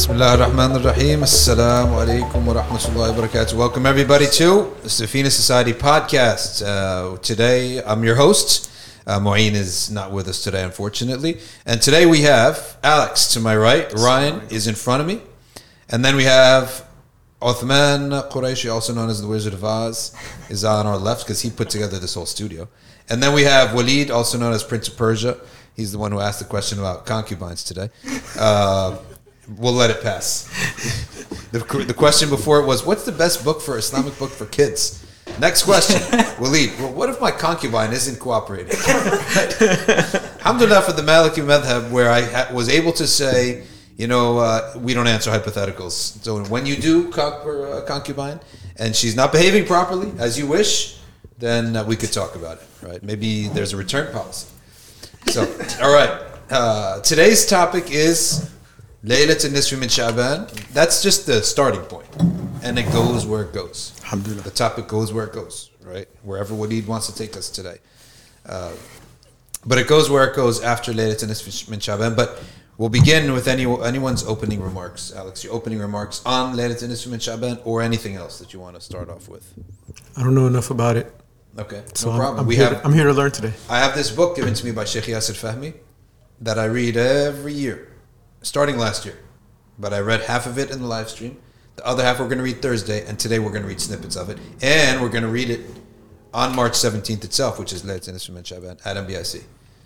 Bismillah ar-Rahman ar-Rahim. Assalamu alaikum wa rahmatullahi wa barakatuh. Welcome everybody to the Safina Society podcast. Uh, today I'm your host. Uh, Moeen is not with us today, unfortunately. And today we have Alex to my right. Ryan is in front of me. And then we have Uthman Qureshi, also known as the Wizard of Oz, is on our left because he put together this whole studio. And then we have Walid, also known as Prince of Persia. He's the one who asked the question about concubines today. Uh, we'll let it pass. The, the question before it was, "What's the best book for Islamic book for kids?" Next question, Walid. Well, what if my concubine isn't cooperating? Alhamdulillah for the Maliki Madhab, where I ha- was able to say, you know, uh, we don't answer hypotheticals. So when you do conquer a concubine and she's not behaving properly as you wish, then uh, we could talk about it, right? Maybe there's a return policy. So, all right. Uh, today's topic is Laylat al-Nisfi min Sha'ban. That's just the starting point, and it goes where it goes. Alhamdulillah. The topic goes where it goes, right? Wherever Walid wants to take us today. Uh, but it goes where it goes after Laylat al-Nisfi min Sha'ban. But we'll begin with any anyone's opening remarks. Alex, your opening remarks on Laylat al-Nisfi min Sha'ban or anything else that you want to start off with. I don't know enough about it, Okay, so no I'm, problem. I'm we here have to, I'm here to learn today. I have this book given to me by Sheikh Yasser Fahmi that I read every year, starting last year. But I read half of it in the live stream. The other half we're going to read Thursday, and today we're going to read snippets of it. And we're going to read it on March 17th itself, which is Laylat Nisfi min Shaban at MBIC.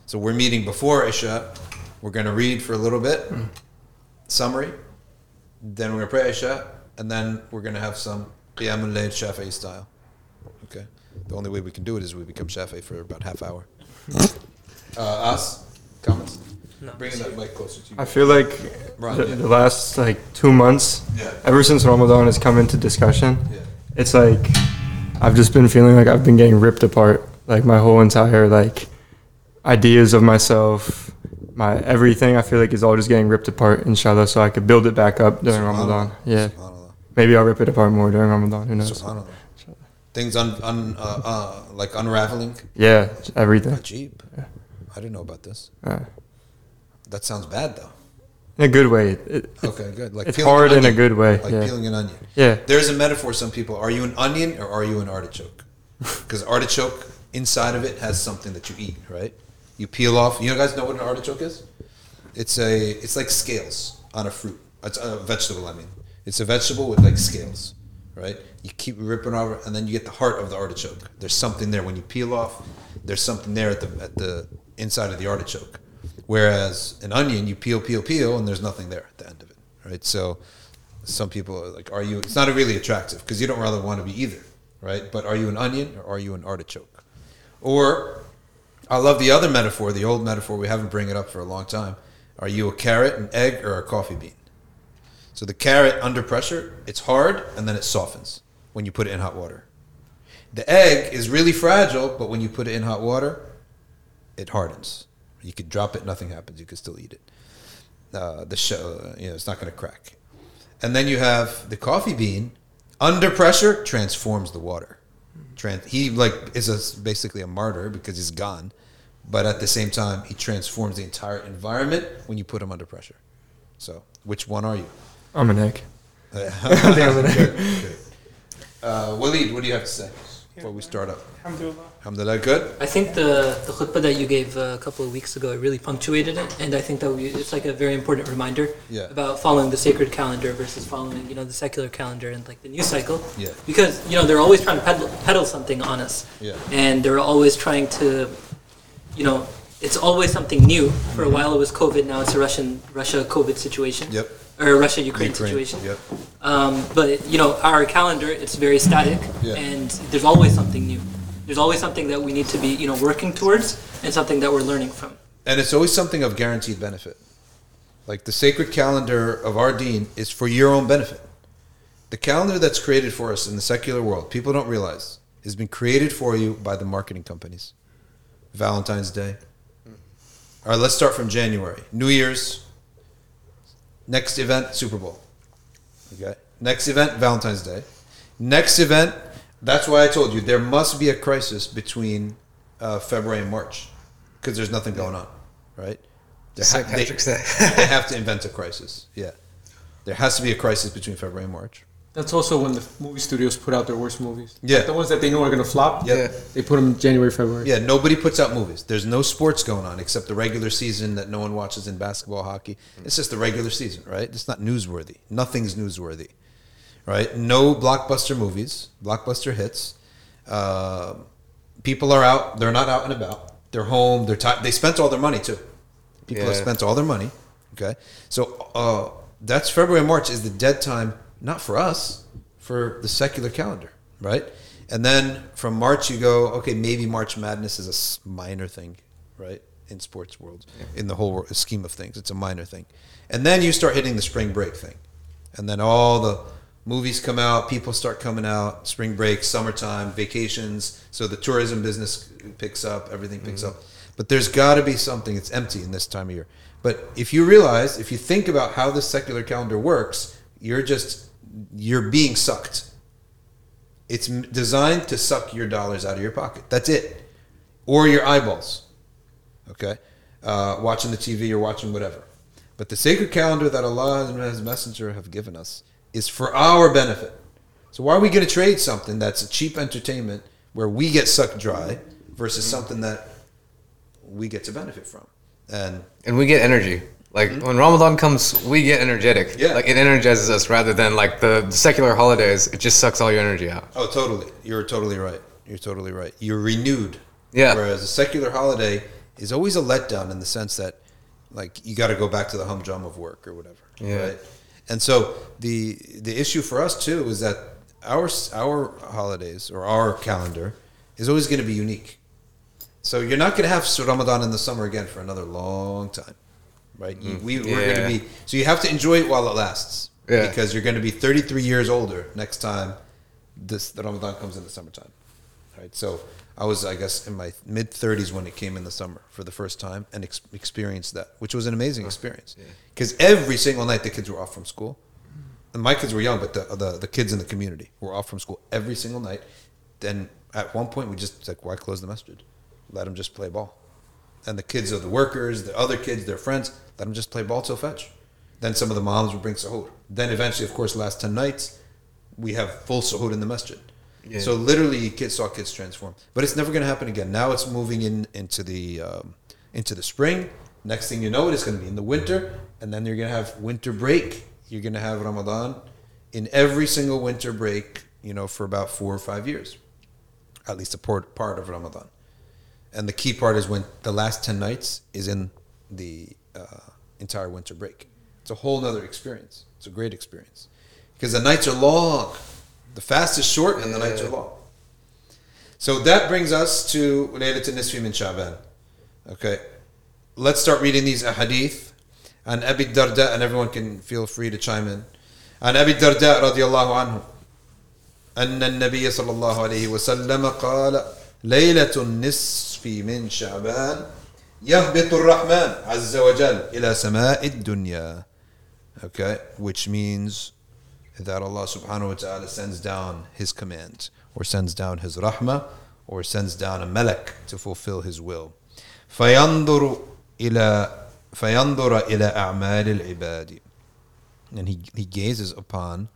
So we're meeting before Isha. We're going to read for a little bit, summary. Then we're going to pray Isha, and then we're going to have some Qiyamul Layl Shafi'i style. Okay? The only way we can do it is we become Shafi'i for about half hour. Uh, us? Comments? No. Bringing that mic closer to you. I feel like Right, the, yeah. the last like two months, Yeah. ever since Ramadan has come into discussion, Yeah. it's like I've just been feeling like I've been getting ripped apart. Like my whole entire like ideas of myself, my everything. I feel like is all just getting ripped apart. Inshallah, so I could build it back up during Ramadan. Yeah, maybe I'll rip it apart more during Ramadan. Who knows? Things un, un, uh, uh, like unraveling. Yeah, everything. Ajib. Yeah. I didn't know about this. Uh, That sounds bad though. in a good way. It, Okay, good. Like it's peeling hard in a good way. Like yeah. peeling an onion. yeah. There's a metaphor. Some people are you an onion or are you an artichoke? Because artichoke inside of it has something that you eat, right? You peel off. You guys know what an artichoke is? It's a. It's like scales on a fruit. It's a vegetable. I mean, it's a vegetable with like scales, right? You keep ripping off, and then you get the heart of the artichoke. There's something there when you peel off. There's something there at the at the inside of the artichoke. Whereas an onion, you peel, peel, peel, and there's nothing there at the end of it, right? So some people are like, are you? It's not really attractive because you don't really want to be either, right? But are you an onion or are you an artichoke? Or I love the other metaphor, the old metaphor. We haven't bring it up for a long time. Are you a carrot, an egg, or a coffee bean? So the carrot under pressure, it's hard and then it softens when you put it in hot water. The egg is really fragile, but when you put it in hot water, it hardens. You could drop it, nothing happens. You could still eat it. Uh, the shell, you know, it's not going to crack. And then you have the coffee bean under pressure transforms the water. Trans- he like is a, basically a martyr because he's gone, but at the same time he transforms the entire environment when you put him under pressure. So which one are you? I'm an egg. Good, good. Uh, Walid, what do you have to say before we start up? Alhamdulillah, good. I think the, the khutbah that you gave a couple of weeks ago, it really punctuated it, and I think that we, it's like a very important reminder Yeah. about following the sacred calendar versus following, you know, the secular calendar and like the news cycle. Yeah. Because you know they're always trying to peddle, peddle something on us, Yeah. and they're always trying to, you know, it's always something new. For a while it was COVID, now it's a Russian Russia COVID situation. Mm-hmm. Yep. Or Russia Ukraine Ukraine, situation. Yep. Um, but you know, our calendar it's very static, Yeah. and there's always something new. There's always something that we need to be, you know, working towards, and something that we're learning from. And it's always something of guaranteed benefit. Like the sacred calendar of our deen is for your own benefit. The calendar that's created for us in the secular world, people don't realize, has been created for you by the marketing companies. Valentine's Day. All right, let's start from January. New Year's. Next event, Super Bowl. Okay. Next event, Valentine's Day. Next event, that's why I told you there must be a crisis between uh, February and March because there's nothing going on, right? They St. ha- they- they have to invent a crisis. Yeah. there has to be a crisis between February and March. That's also when the movie studios put out their worst movies. Yeah. the ones that they know are gonna flop. Yeah. they put them in January, February. Yeah, nobody puts out movies. There's no sports going on except the regular season that no one watches in basketball, hockey. It's just the regular season, right? It's not newsworthy. Nothing's newsworthy, right? No blockbuster movies, blockbuster hits. Uh, people are out. They're not out and about. They're home. They're ti They spent all their money too. People have spent all their money. Okay, so uh, that's February and March is the dead time, not for us, for the secular calendar, right? And then from March you go, okay, maybe March Madness is a minor thing, right? In sports world, in the whole scheme of things, it's a minor thing. And then you start hitting the spring break thing, and then all the movies come out, people start coming out, spring break, summertime, vacations. So the tourism business picks up, everything picks up. But there's got to be something. that's empty in this time of year. But if you realize, if you think about how the secular calendar works, you're just you're being sucked. It's designed to suck your dollars out of your pocket. That's it, or your eyeballs. Okay, uh, watching the TV or watching whatever. But the sacred calendar that Allah and His Messenger have given us is for our benefit. So why are we going to trade something that's a cheap entertainment where we get sucked dry versus something that we get to benefit from? And and we get energy. Like when Ramadan comes, we get energetic. Mm-hmm. Yeah. Like it energizes us rather than like the secular holidays. It just sucks all your energy out. Oh, totally. You're totally right. You're totally right. You're renewed. Yeah. Whereas a secular holiday is always a letdown in the sense that, like, you got to go back to the humdrum of work or whatever. Yeah. Right. And so the the issue for us too is that our our holidays or our calendar is always going to be unique. So you're not going to have Ramadan in the summer again for another long time, right? You- We, we're going to be so you have to enjoy it while it lasts, Yeah. because you're going to be 33 years older next time this the Ramadan comes in the summertime, right? So I was, I guess, in my mid 30s when it came in the summer for the first time and ex- experienced that, which was an amazing experience. Because every single night the kids were off from school, and my kids were young, but the, the the kids in the community were off from school every single night. Then at one point we just like, why close the masjid? Let them just play ball. And the kids of the workers, the other kids, their friends, let them just play ball till Fajr. Then some of the moms would bring sahur. Then eventually, of course, last 10 nights, we have full sahur in the masjid. So literally, kids saw kids transform. But it's never going to happen again. Now it's moving in into the um, into the spring. Next thing you know, it's going to be in the winter, and then you're going to have winter break. You're going to have Ramadan in every single winter break. You know, for about four or five years, at least a part part of Ramadan. And the key part is when the last 10 nights is in the uh, entire winter break. It's a whole nother experience. It's a great experience. Because the nights are long. The fast is short and the nights are long. So that brings us to Laylat al-Nisfi min Sha'ban. Okay. Let's start reading these ahadith. And Abi Darda, and everyone can feel free to chime in. And Abi Darda radiallahu anhu. أن النبي صلى الله عليه وسلم قال ليلة النصف من شعبان يهبط الرحمن عز وجل إلى سماء الدنيا okay which means that Allah subhanahu wa ta'ala sends down his command or sends down his rahmah or sends down a malak to fulfill his will فينظر إلى فينظر إلى أعمال العباد and he, he gazes upon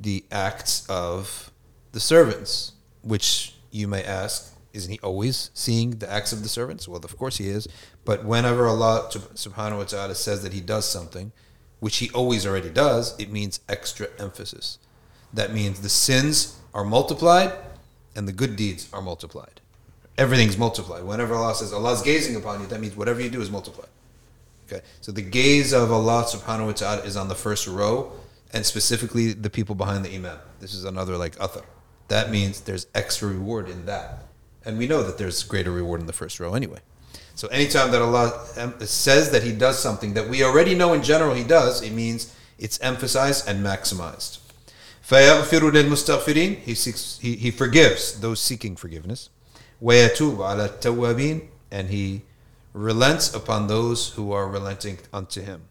the acts of the servants, which you may ask, isn't he always seeing the acts of the servants? Well, of course he is. But whenever Allah subhanahu wa ta'ala says that he does something, which he always already does, it means extra emphasis. That means the sins are multiplied and the good deeds are multiplied. Everything's multiplied. Whenever Allah says Allah's gazing upon you, that means whatever you do is multiplied. Okay, so the gaze of Allah subhanahu wa ta'ala is on the first row, and specifically the people behind the imam. This is another like athar. That means there's extra reward in that. And we know that there's greater reward in the first row anyway. So anytime that Allah em- says that He does something that we already know in general He does, it means it's emphasized and maximized. فَيَغْفِرُ لِلْمُسْتَغْفِرِينَ He, seeks, he, he forgives those seeking forgiveness. وَيَتُوبُ عَلَى التَّوَّابِينَ And He relents upon those who are relenting unto Him.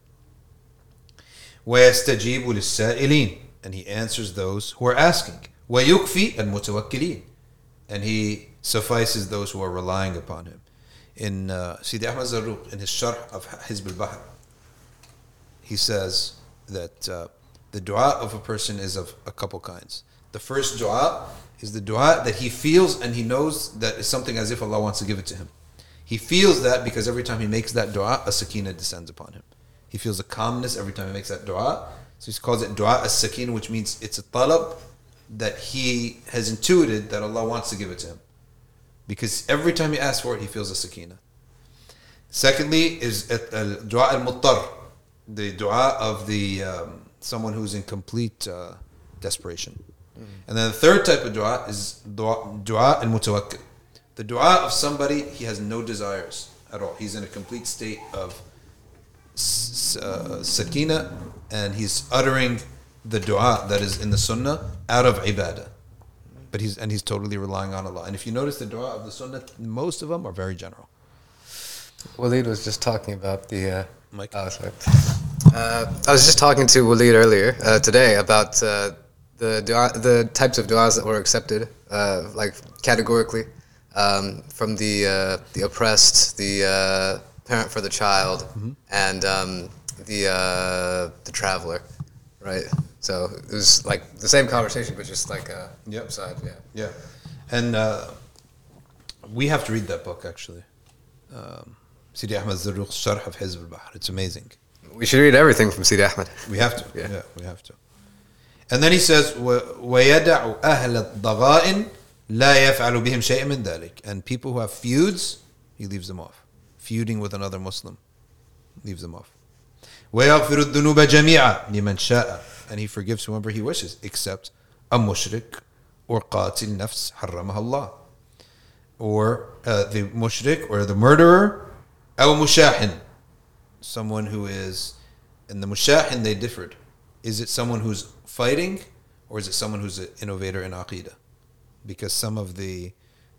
وَيَسْتَجِيبُ لِلسَّائِلِينَ And He answers those who are asking. وَيُكْفِي الْمُتَوَكِّلِينَ And He suffices those who are relying upon Him. In uh, Sidi Ahmad Zarruq, in his Sharh of Hizb al-Bahr, he says that uh, The dua of a person is of a couple kinds. The first dua is the dua that he feels and he knows that is something as if Allah wants to give it to him. He feels that because every time he makes that dua, a sakina descends upon him. He feels a calmness every time he makes that dua. So he calls it dua as sakina, which means it's a talab that he has intuited that Allah wants to give it to him. Because every time he asks for it, he feels a sakina. Secondly, is dua al muttar, the dua of the um, someone who's in complete uh, desperation. And then the third type of dua is dua, dua al mutawakkil, the dua of somebody he has no desires at all. He's in a complete state of s- uh, sakina, and he's uttering the dua that is in the sunnah out of ibadah. But he's and he's totally relying on Allah. And if you notice the dua of the sunnah, most of them are very general. Waleed was just talking about the. Uh, Mike. Oh, sorry. Uh, I was just talking to Waleed earlier uh, today about uh, the dua, the types of du'as that were accepted, uh, like categorically, um, from the uh, the oppressed, the uh, parent for the child, and um, the uh, the traveler, right? So it was like the same conversation, but just like a Yep. upside, yeah. Yeah, and uh, we have to read that book actually. Um, Sidi Ahmed Zarruq's Sharh of Hizb al-Bahr. It's amazing. We should read everything from Sidi Ahmed. We have to. Yeah. Yeah, we have to. And then he says, "و- وَيَدَعُ أَهْلَ الضَّغَائِن لَا يَفْعَلُ بِهِمْ شَيْئًا مِنْ ذَلك. And people who have feuds, he leaves them off. Feuding with another Muslim, leaves them off. وَيَغْفِرُ الذُّنُوبَ جَمِيعًا لِمَنْ شَاءَ. And he forgives whoever he wishes, except a mushrik or qatil nafs حرمها Allah. Or uh, the mushrik or the murderer, أو مشاحن someone who is in the mushahin they differed is it someone who's fighting or is it someone who's an innovator in aqidah because some of the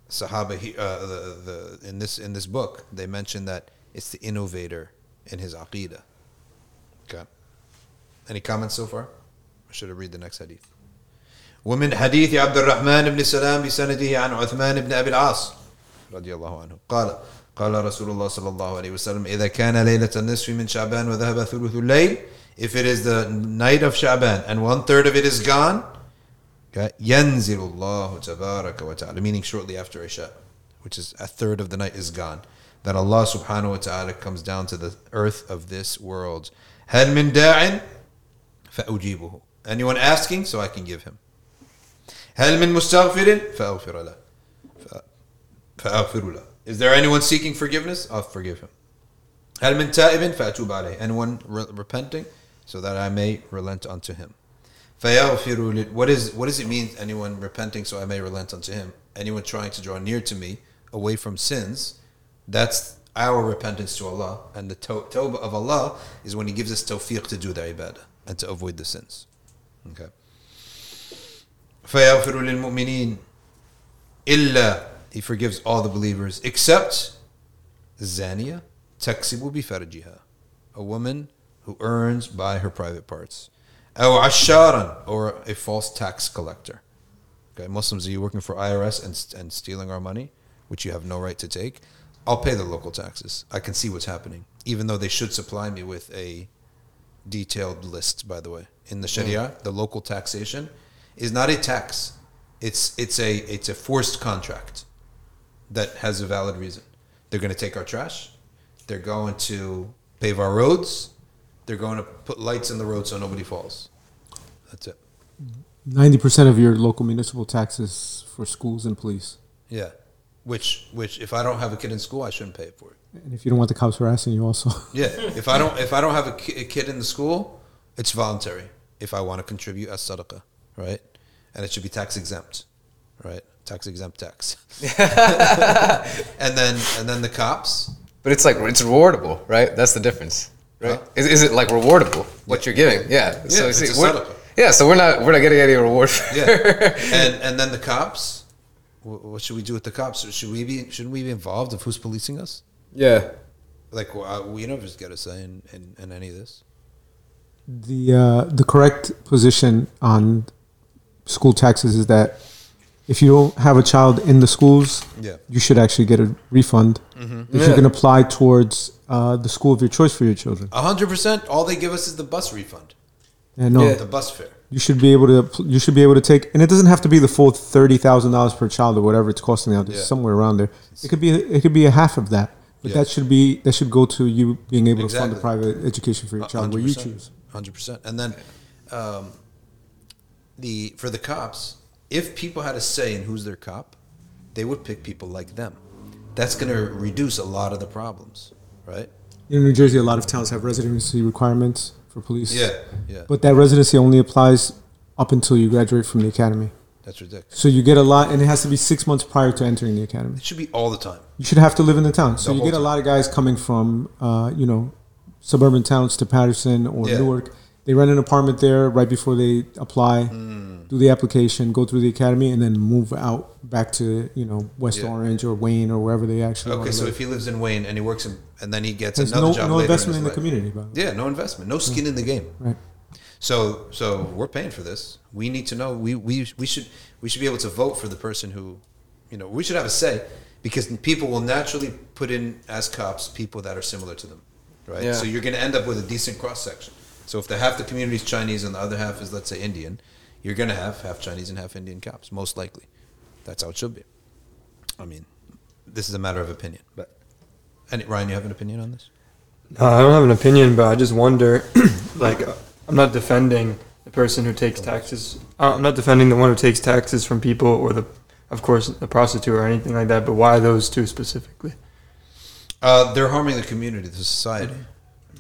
sahaba he, uh, the, the in this in this book they mention that it's the innovator in his aqidah okay any comments so far I should have read the next hadith ومن حديث عبد الرحمن بن سلام بسنده عن عثمان بن أبي العاص رضي الله عنه قال قال رسول الله صلى الله عليه وسلم إذا كان ليلة النصف من شعبان وذهب ثلث الليل if it is the night of Sha'ban and one third of it is gone okay, ينزل الله تبارك وتعالى meaning shortly after Isha which is a third of the night is gone that Allah subhanahu wa ta'ala comes down to the earth of this world هل من داع فأجيبه anyone asking so I can give him هل من مستغفر فأغفر له ف- فأغفر له Is there anyone seeking forgiveness? I'll forgive him. هل من تائب فأتوب عليه Anyone re- repenting so that I may relent unto him. فيغفر لي- What is what does it mean? Anyone repenting so I may relent unto him. Anyone trying to draw near to me away from sins. That's our repentance to Allah, and the to- tawbah of Allah is when He gives us tawfiq to do the ibadah and to avoid the sins. Okay. فيغفر للمؤمنين إلا He forgives all the believers except زانية تكسب بفرجها a woman who earns by her private parts أو عشارا or a false tax collector okay Muslims are you working for IRS and, and stealing our money which you have no right to take I'll pay the local taxes I can see what's happening even though they should supply me with a detailed list by the way in the mm. Sharia the local taxation is not a tax it's it's a it's a forced contract that has a valid reason. They're going to take our trash. They're going to pave our roads. They're going to put lights in the road so nobody falls. That's it. Ninety percent of your local municipal taxes for schools and police. Yeah. Which which if I don't have a kid in school, I shouldn't pay for it. And if you don't want the cops harassing you, also. Yeah. If I don't if I don't have a, ki- a kid in the school, it's voluntary. If I want to contribute as sadaqah, right? And it should be tax exempt, right? Tax exempt tax. and then and then the cops. But it's like it's rewardable, right? That's the difference, right? Huh? Is, is it like rewardable what you're giving? Yeah. so it's see, a we're- sadaqah. yeah. So we're not we're not getting any reward. For Yeah, and and then the cops. wh- What should we do with the cops? Should we be? Shouldn't we be involved of who's policing us? Yeah. Like uh, we don't just get a say in, in, in any of this. The uh, the correct position on school taxes is that if you don't have a child in the schools, Yeah. you should actually get a refund. If you Yeah. can apply towards uh, the school of your choice for your children. A hundred percent. All they give us is the bus refund. And no, Yeah. The bus fare. you should be able to. You should be able to take, and it doesn't have to be the full thirty thousand dollars per child or whatever it's costing now. There's Yeah. somewhere around there. It could be. It could be a half of that. But Yeah. that should be. That should go to you being able to fund Exactly. a private education for your child, where you 100%. choose. Hundred percent. And then, um, the for the cops, if people had a say in who's their cop, they would pick people like them. That's going to reduce a lot of the problems, right? In New Jersey, a lot of towns have residency requirements for police. Yeah, yeah. But that residency only applies up until you graduate from the academy. That's ridiculous. So you get a lot, and it has to be six months prior to entering the academy. It should be all the time. You should have to live in the town. So The you get a lot of guys coming from, uh, you know, suburban towns to Paterson or Yeah. Newark. They rent an apartment there right before they apply, Hmm. do the application, go through the academy, and then move out back to you know West Yeah. Orange or Wayne or wherever they actually. Okay, so live. if he lives in Wayne and he works in, and then he gets there's another no, job no later investment in in, the community. Yeah, no investment, no skin in the game. Right. So, so we're paying for this. We need to know. We, we we should we should be able to vote for the person who, you know, we should have a say because people will naturally put in as cops people that are similar to them, right? Yeah. So you're going to end up with a decent cross section. So if the half the community is Chinese and the other half is let's say Indian, you're going to have half Chinese and half Indian cops, most likely. That's how it should be. I mean, this is a matter of opinion, but. And Ryan, you have an opinion on this? No, I don't have an opinion, but I just wonder. like, uh, I'm not defending the person who takes taxes. uh, I'm not defending the one who takes taxes from people, or the, of course, the prostitute or anything like that. But why those two specifically? Uh, they're harming the community, the society,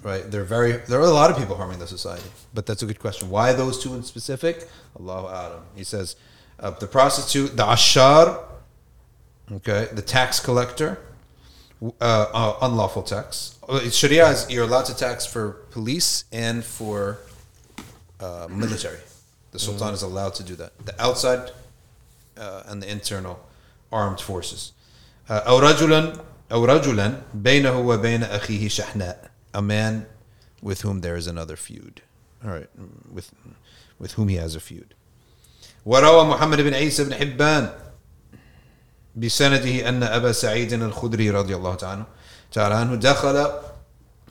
right? They're very. There are a lot of people harming the society, but that's a good question. Why those two in specific? Allahu A'lam. He says, uh, the prostitute, the ashar, okay, the tax collector, uh, uh, unlawful tax. Uh, Sharia is you're allowed to tax for police and for uh, military. The sultan is allowed to do that. The outside and the internal armed forces. Uh, أو رجلا أو رجلا بينه وبين أخيه شحناء a man with whom there is another feud all right with with whom he has a feud وروى محمد بن عيسى بن حبان بسنده أن أبا سعيد الخدري رضي الله تعالى تعالى عنه دخل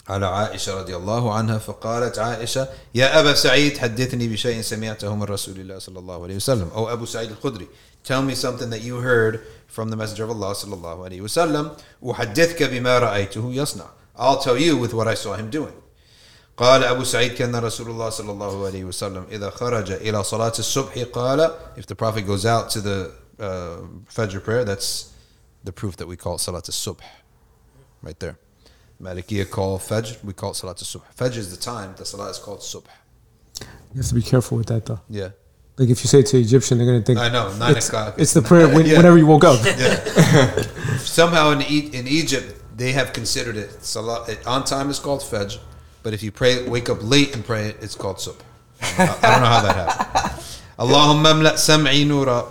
على عائشة رضي الله عنها فقالت عائشة يا أبا سعيد حدثني بشيء سمعته من رسول الله صلى الله عليه وسلم أو أبو سعيد الخدري Tell me something that you heard from the Messenger of Allah صلى الله عليه وسلم أحدثك بما رأيته يصنع I'll tell you with what I saw him doing قال أبو سعيد كان رسول الله صلى الله عليه وسلم إذا خرج إلى صلاة الصبح قال If the Prophet goes out to the uh, Fajr prayer that's the proof that we call it Salat al-Subh right there Malikiya call Fajr, we call it Salat al-Subh. Fajr is the time, the Salat is called Subh. You have to be careful with that, though. Yeah. Like if you say it to Egyptian, they're gonna think I know, 9 it's, o'clock. it's the prayer when, Yeah. whenever you woke up. Somehow in, e- in Egypt, they have considered it, Salat, it on time is called Fajr, but if you pray, wake up late and pray it, it's called Subh. I don't know how that happened. اللهم املأ سمعي نورا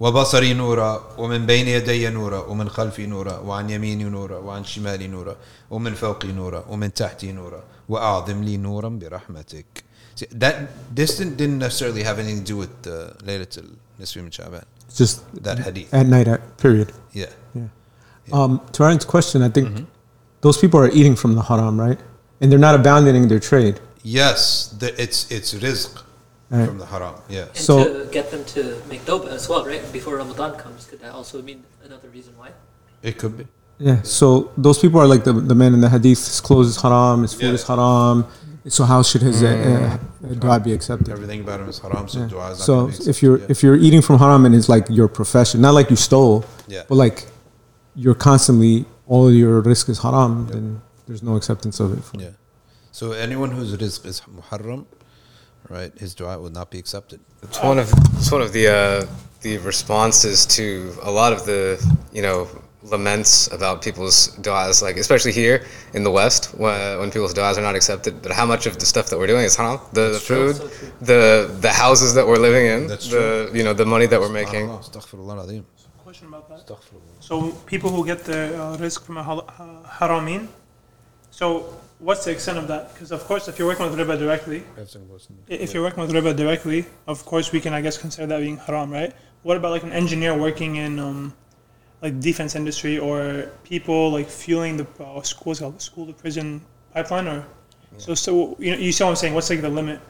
وبصري نورا ومن بين يدي نورا ومن خلفي نورا وعن يميني نورا وعن شمالي نورا ومن فوقي نورا ومن تحتي نورا وأعظم لي نورا برحمتك See, that this didn't, didn't necessarily have anything to do with uh, Laylatul Nisfi min Sha'ban. It's just That hadith. at night. At period. Yeah. Yeah. Um, to Ryan's question, I think Mm-hmm. those people are eating from the haram, right? And they're not abandoning their trade. Yes, the, it's it's rizq Right. from the haram. Yeah. And So- to get them to make tawbah as well, right? Before Ramadan comes, could that also mean another reason why? It could be. Yeah. So those people are like the the man in the hadith. His clothes is haram. His food Yeah. is haram. So how should his uh, uh, dua be accepted? Everything about him is haram, so Yeah. dua is not So if you're accepted, if you're eating from haram and it's like your profession, not like you stole, yeah. yeah. but like you're constantly all your rizq is haram, then there's no acceptance of it. Yeah. So anyone whose rizq is muharram, right, his dua will not be accepted. It's one of it's one of the uh, the responses to a lot of the you know laments about people's du'as, like especially here in the West, when, when people's du'as are not accepted. But how much of the stuff that we're doing is haram? The, the food, So true. the the houses that we're living in, That's the you know the money that we're making. Subhanallah, astaghfirullah al-azim. Question about that. So people who get the uh, rizq from a hal- uh, haramin, so what's the extent of that? Because of course, if you're working with riba directly, if you're working with riba directly, of course we can I guess consider that being haram, right? What about like an engineer working in um, like defense industry or people like fueling the uh, schools called school to prison pipeline or So, so you know, you see what I'm saying? What's like the limit?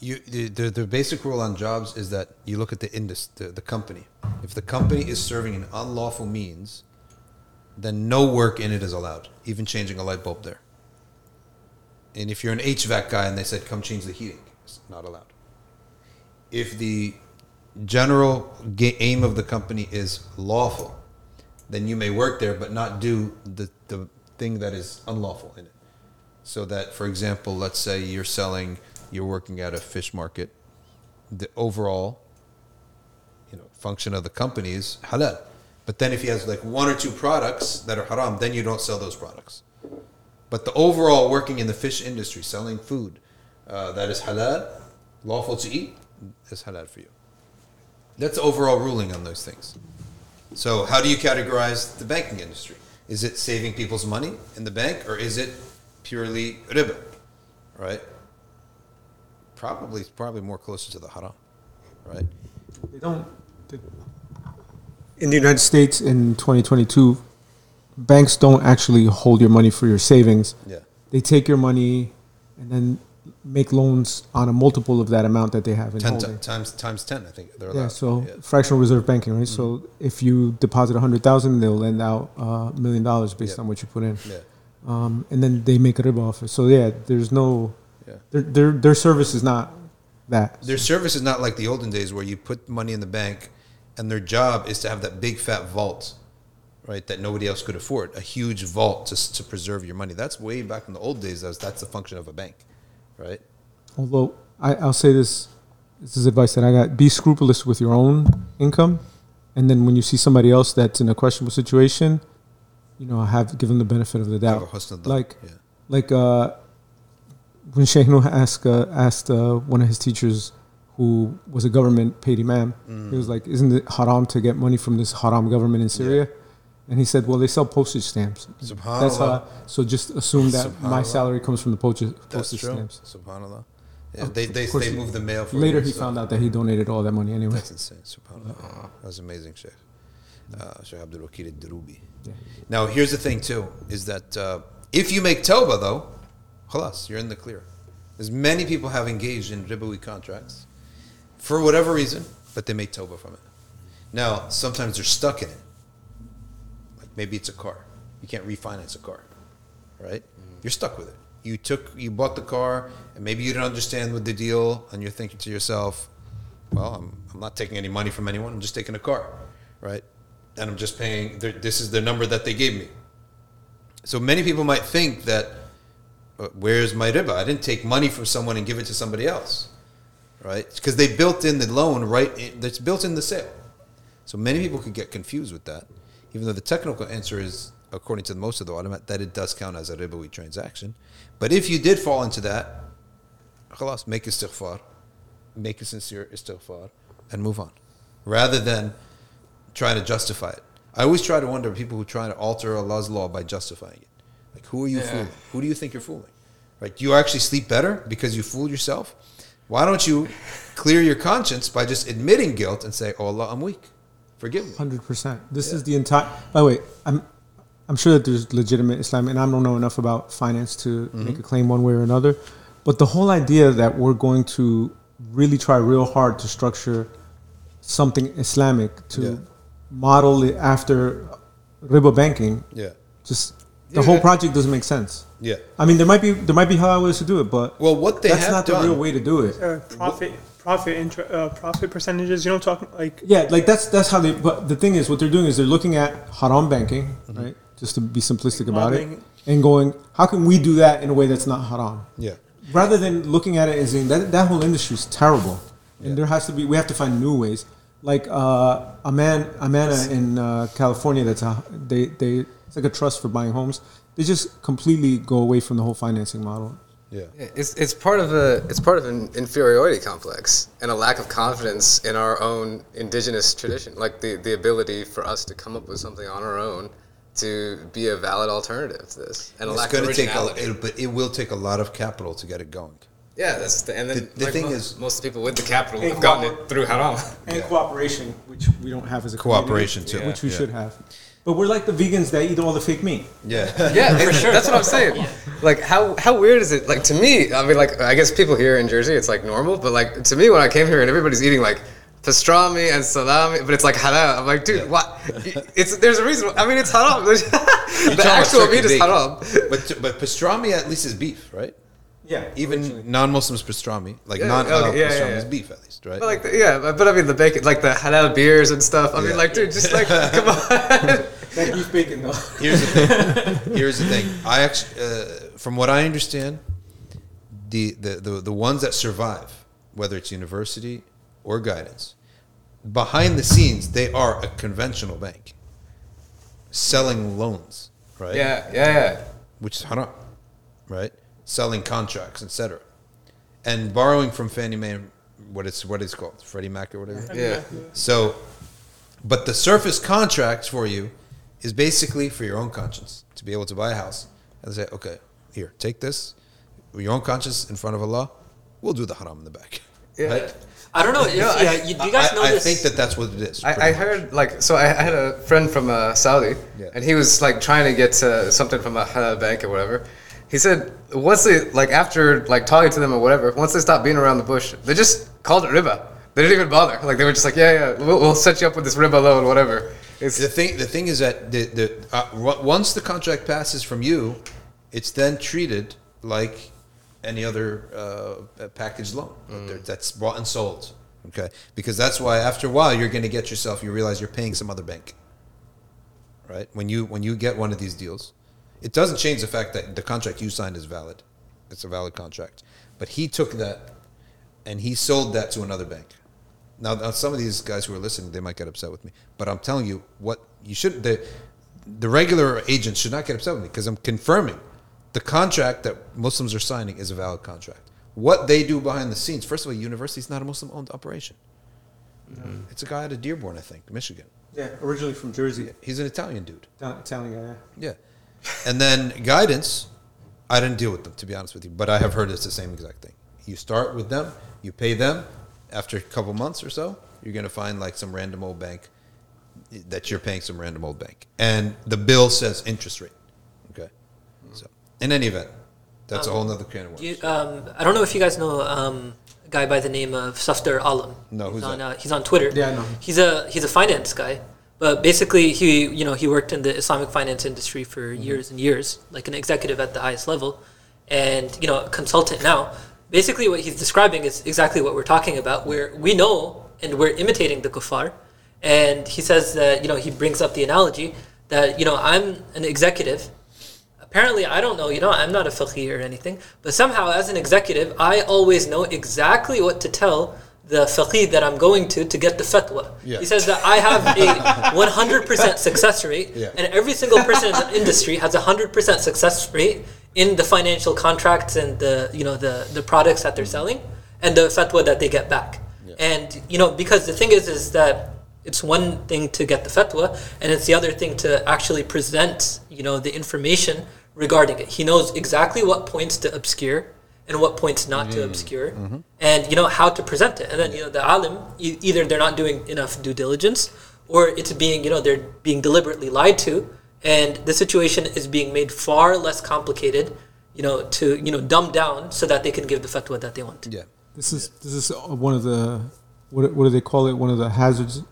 You, the, the, the basic rule on jobs is that you look at the indus, the, the company. If the company is serving an unlawful means, then no work in it is allowed, even changing a light bulb there. And if you're an HVAC guy and they said, come change the heating, it's not allowed. If the general aim of the company is lawful, then you may work there but not do the, the thing that is unlawful in it. So that, for example, let's say you're selling, you're working at a fish market, the overall, you know, function of the company is halal. But then if he has like one or two products that are haram, then you don't sell those products. But the overall working in the fish industry, selling food uh, that is halal, lawful to eat, is halal for you. That's the overall ruling on those things. So, how do you categorize the banking industry? Is it saving people's money in the bank, or is it purely riba? Right? Probably, probably more closer to the haram. Right? They don't. they- in the United States in 2022, banks don't actually hold your money for your savings. Yeah. They take your money and then make loans on a multiple of that amount that they have in Ten holding. ti- times times ten, I think they're allowed. Yeah, so Yeah. fractional reserve banking, right? So if you deposit a hundred thousand, they'll lend out a million dollars based on what you put in, Yeah. um, and then they make a riba off it. So yeah, there's no, Yeah. their their their service is not that. Their service is not like the olden days where you put money in the bank and their job is to have that big fat vault, right, that nobody else could afford. A huge vault to, to preserve your money. That's way back in the old days. That's, that's the function of a bank, right? Although I, I'll say this, this is advice that I got: be scrupulous with your own income, and then when you see somebody else that's in a questionable situation, you know, have given the benefit of the doubt. Like, yeah. like uh, when Nuh asked uh, asked uh, one of his teachers, who was a government paid imam, he was like, "Isn't it haram to get money from this haram government in Syria?" And he said, "Well, they sell postage stamps. That's Subhanallah. how. So just assume that my salary comes from the postage, That's postage true. stamps." Subhanallah. Yeah, they they, they move the mail for Later, you, he so- found out that he donated all that money anyway. That's insane. Subhanallah. That was amazing, Sheikh. Uh, Sheikh Abdul Wakil al-Durubi. Yeah. Now, here's the thing, too, is that uh, if you make tawbah, though, halas, you're in the clear. There's many people have engaged in ribawi contracts for whatever reason, but they make tawbah from it. Now, sometimes they're stuck in it. Maybe it's a car. You can't refinance a car, right? You're stuck with it. You took, you bought the car, and maybe you didn't understand with the deal, and you're thinking to yourself, well, I'm, I'm not taking any money from anyone. I'm just taking a car, right? And I'm just paying. This is the number that they gave me. So many people might think that, uh, where's my riba? I didn't take money from someone and give it to somebody else, right? Because they built in the loan right. That's built in the sale. So many people could get confused with that, even though the technical answer is, according to most of the ulama, that it does count as a ribawi transaction. But if you did fall into that, khalas, make istighfar, make a sincere istighfar, and move on, rather than trying to justify it. I always try to wonder people who try to alter Allah's law by justifying it. Like, who are you Yeah. fooling? Who do you think you're fooling? Right? Do you actually sleep better because you fooled yourself? Why don't you clear your conscience by just admitting guilt and say, "Oh Allah, I'm weak. Forgive me." Hundred percent. This Yeah. is the entire. By the way, I'm I'm sure that there's legitimate Islam, and I don't know enough about finance to Mm-hmm. make a claim one way or another. But the whole idea that we're going to really try real hard to structure something Islamic to Yeah. model it after riba banking, Yeah, just the Yeah. whole project doesn't make sense. yeah. I mean, there might be there might be how ways to do it, but Well, what they that's have not done. the real way to do it. Profit, profit, inter, uh, profit percentages. You know, talking like Yeah, like that's that's how they. But the thing is, what they're doing is they're looking at haram banking, Mm-hmm. right? Just to be simplistic about it, and going, how can we do that in a way that's not haram? Yeah, Rather than looking at it and saying that that whole industry is terrible, and Yeah. there has to be we have to find new ways. Like uh, a man, Amana in uh, California, that's a they they it's like a trust for buying homes. They just completely go away from the whole financing model. Yeah. It's, it's part of a it's part of an inferiority complex and a lack of confidence in our own indigenous tradition, like the, the ability for us to come up with something on our own to be a valid alternative to this, and a It's lack going of to take, a, originality. it, but it will take a lot of capital to get it going. yeah, that's the, and then The- the like thing mo- is- most of the people with the capital And have gotten it through haram. And Yeah. cooperation, which we don't have as a Cooperation, community, too. which we Yeah. should have. But we're like the vegans that eat all the fake meat. Yeah. Yeah, for sure. That's what I'm saying. Like, how how weird is it? Like to me, I mean, like I guess people here in Jersey, it's like normal. But like to me, when I came here and everybody's eating like pastrami and salami, but it's like halal. I'm like, dude, Yeah. what? It's there's a reason. I mean, it's haram. You're the talking about actual meat is bacon. haram. But but pastrami at least is beef, right? Yeah. Even non-Muslims pastrami, like Yeah, non-halal okay, yeah, pastrami yeah, is beef at least, right? But like, yeah, but, but I mean, the bacon, like the halal beers and stuff. I Yeah. mean, like, dude, just like, come on. That beef bacon though. Here's the thing. Here's the thing. I actually, uh, from what I understand, the, the the the ones that survive, whether it's university or guidance, behind the scenes they are a conventional bank, selling loans, right? yeah, yeah, yeah. which is haram, right? Selling contracts, etc., and borrowing from Fannie Mae, and what it's called Freddie Mac or whatever. Yeah. So, but the surface contract for you is basically for your own conscience to be able to buy a house and say, okay, here, take this, with your own conscience in front of Allah. We'll do the haram in the back. Yeah. Right? I don't know. If, Yeah, yeah, you, do you guys I, know I this? think that that's what it is. I, I heard like so. I, I had a friend from uh, Saudi, Yeah. and he was like trying to get uh, something from a halal bank or whatever. He said once they like after like talking to them or whatever, once they stopped being around the bush, they just called it riba. They didn't even bother. Like they were just like, yeah, yeah, we'll, we'll set you up with this riba loan, whatever. It's The thing, the thing is that the, the uh, once the contract passes from you, it's then treated like any other uh, packaged loan there- that's bought and sold. Okay, because that's why after a while you're going to get yourself. You realize you're paying some other bank. Right when you when you get one of these deals, it doesn't change the fact that the contract you signed is valid. It's a valid contract, but he took that and he sold that to another bank. Now, now some of these guys who are listening, they might get upset with me, but I'm telling you what you should the the regular agents should not get upset with me because I'm confirming the contract that Muslims are signing is a valid contract. What they do behind the scenes, first of all, university is not a Muslim-owned operation. Mm-hmm. It's a guy out of Dearborn, I think, Michigan. Yeah, originally from Jersey. He's an Italian dude. Italian guy. Yeah. Yeah. And then guidance, I didn't deal with them to be honest with you, but I have heard it's the same exact thing. You start with them, you pay them. After a couple months or so, you're gonna find like some random old bank that you're paying some random old bank, and the bill says interest rate. Okay. So in any event, that's a whole nother can of worms. You, um, I don't know if you guys know um, a guy by the name of Safdar Alam. No, he's who's on, that? Uh, he's on Twitter. Yeah, I know. He's a he's a finance guy, but basically he you know he worked in the Islamic finance industry for Mm-hmm. years and years, like an executive at the highest level, and you know a consultant now. Basically, what he's describing is exactly what we're talking about, where we know and we're imitating the kuffar. And he says that you know he brings up the analogy that you know I'm an executive apparently I don't know, you know, I'm not a faqih or anything, but somehow as an executive, I always know exactly what to tell the faqih that I'm going to to get the fatwa. Yeah. He says that I have a 100% success rate, Yeah. and every single person in the industry has a 100% success rate in the financial contracts and the, you know, the, the products that they're selling and the fatwa that they get back. And, you know, because the thing is, is that it's one thing to get the fatwa and it's the other thing to actually present you know the information regarding it he knows exactly what points to obscure and what points not to mm-hmm. obscure mm-hmm. and you know how to present it and then you know the alim e- either they're not doing enough due diligence or it's being you know they're being deliberately lied to and the situation is being made far less complicated you know to you know dumb down so that they can give the fatwa that they want Yeah. This is this is uh, one of the what what do they call it? One of the hazards,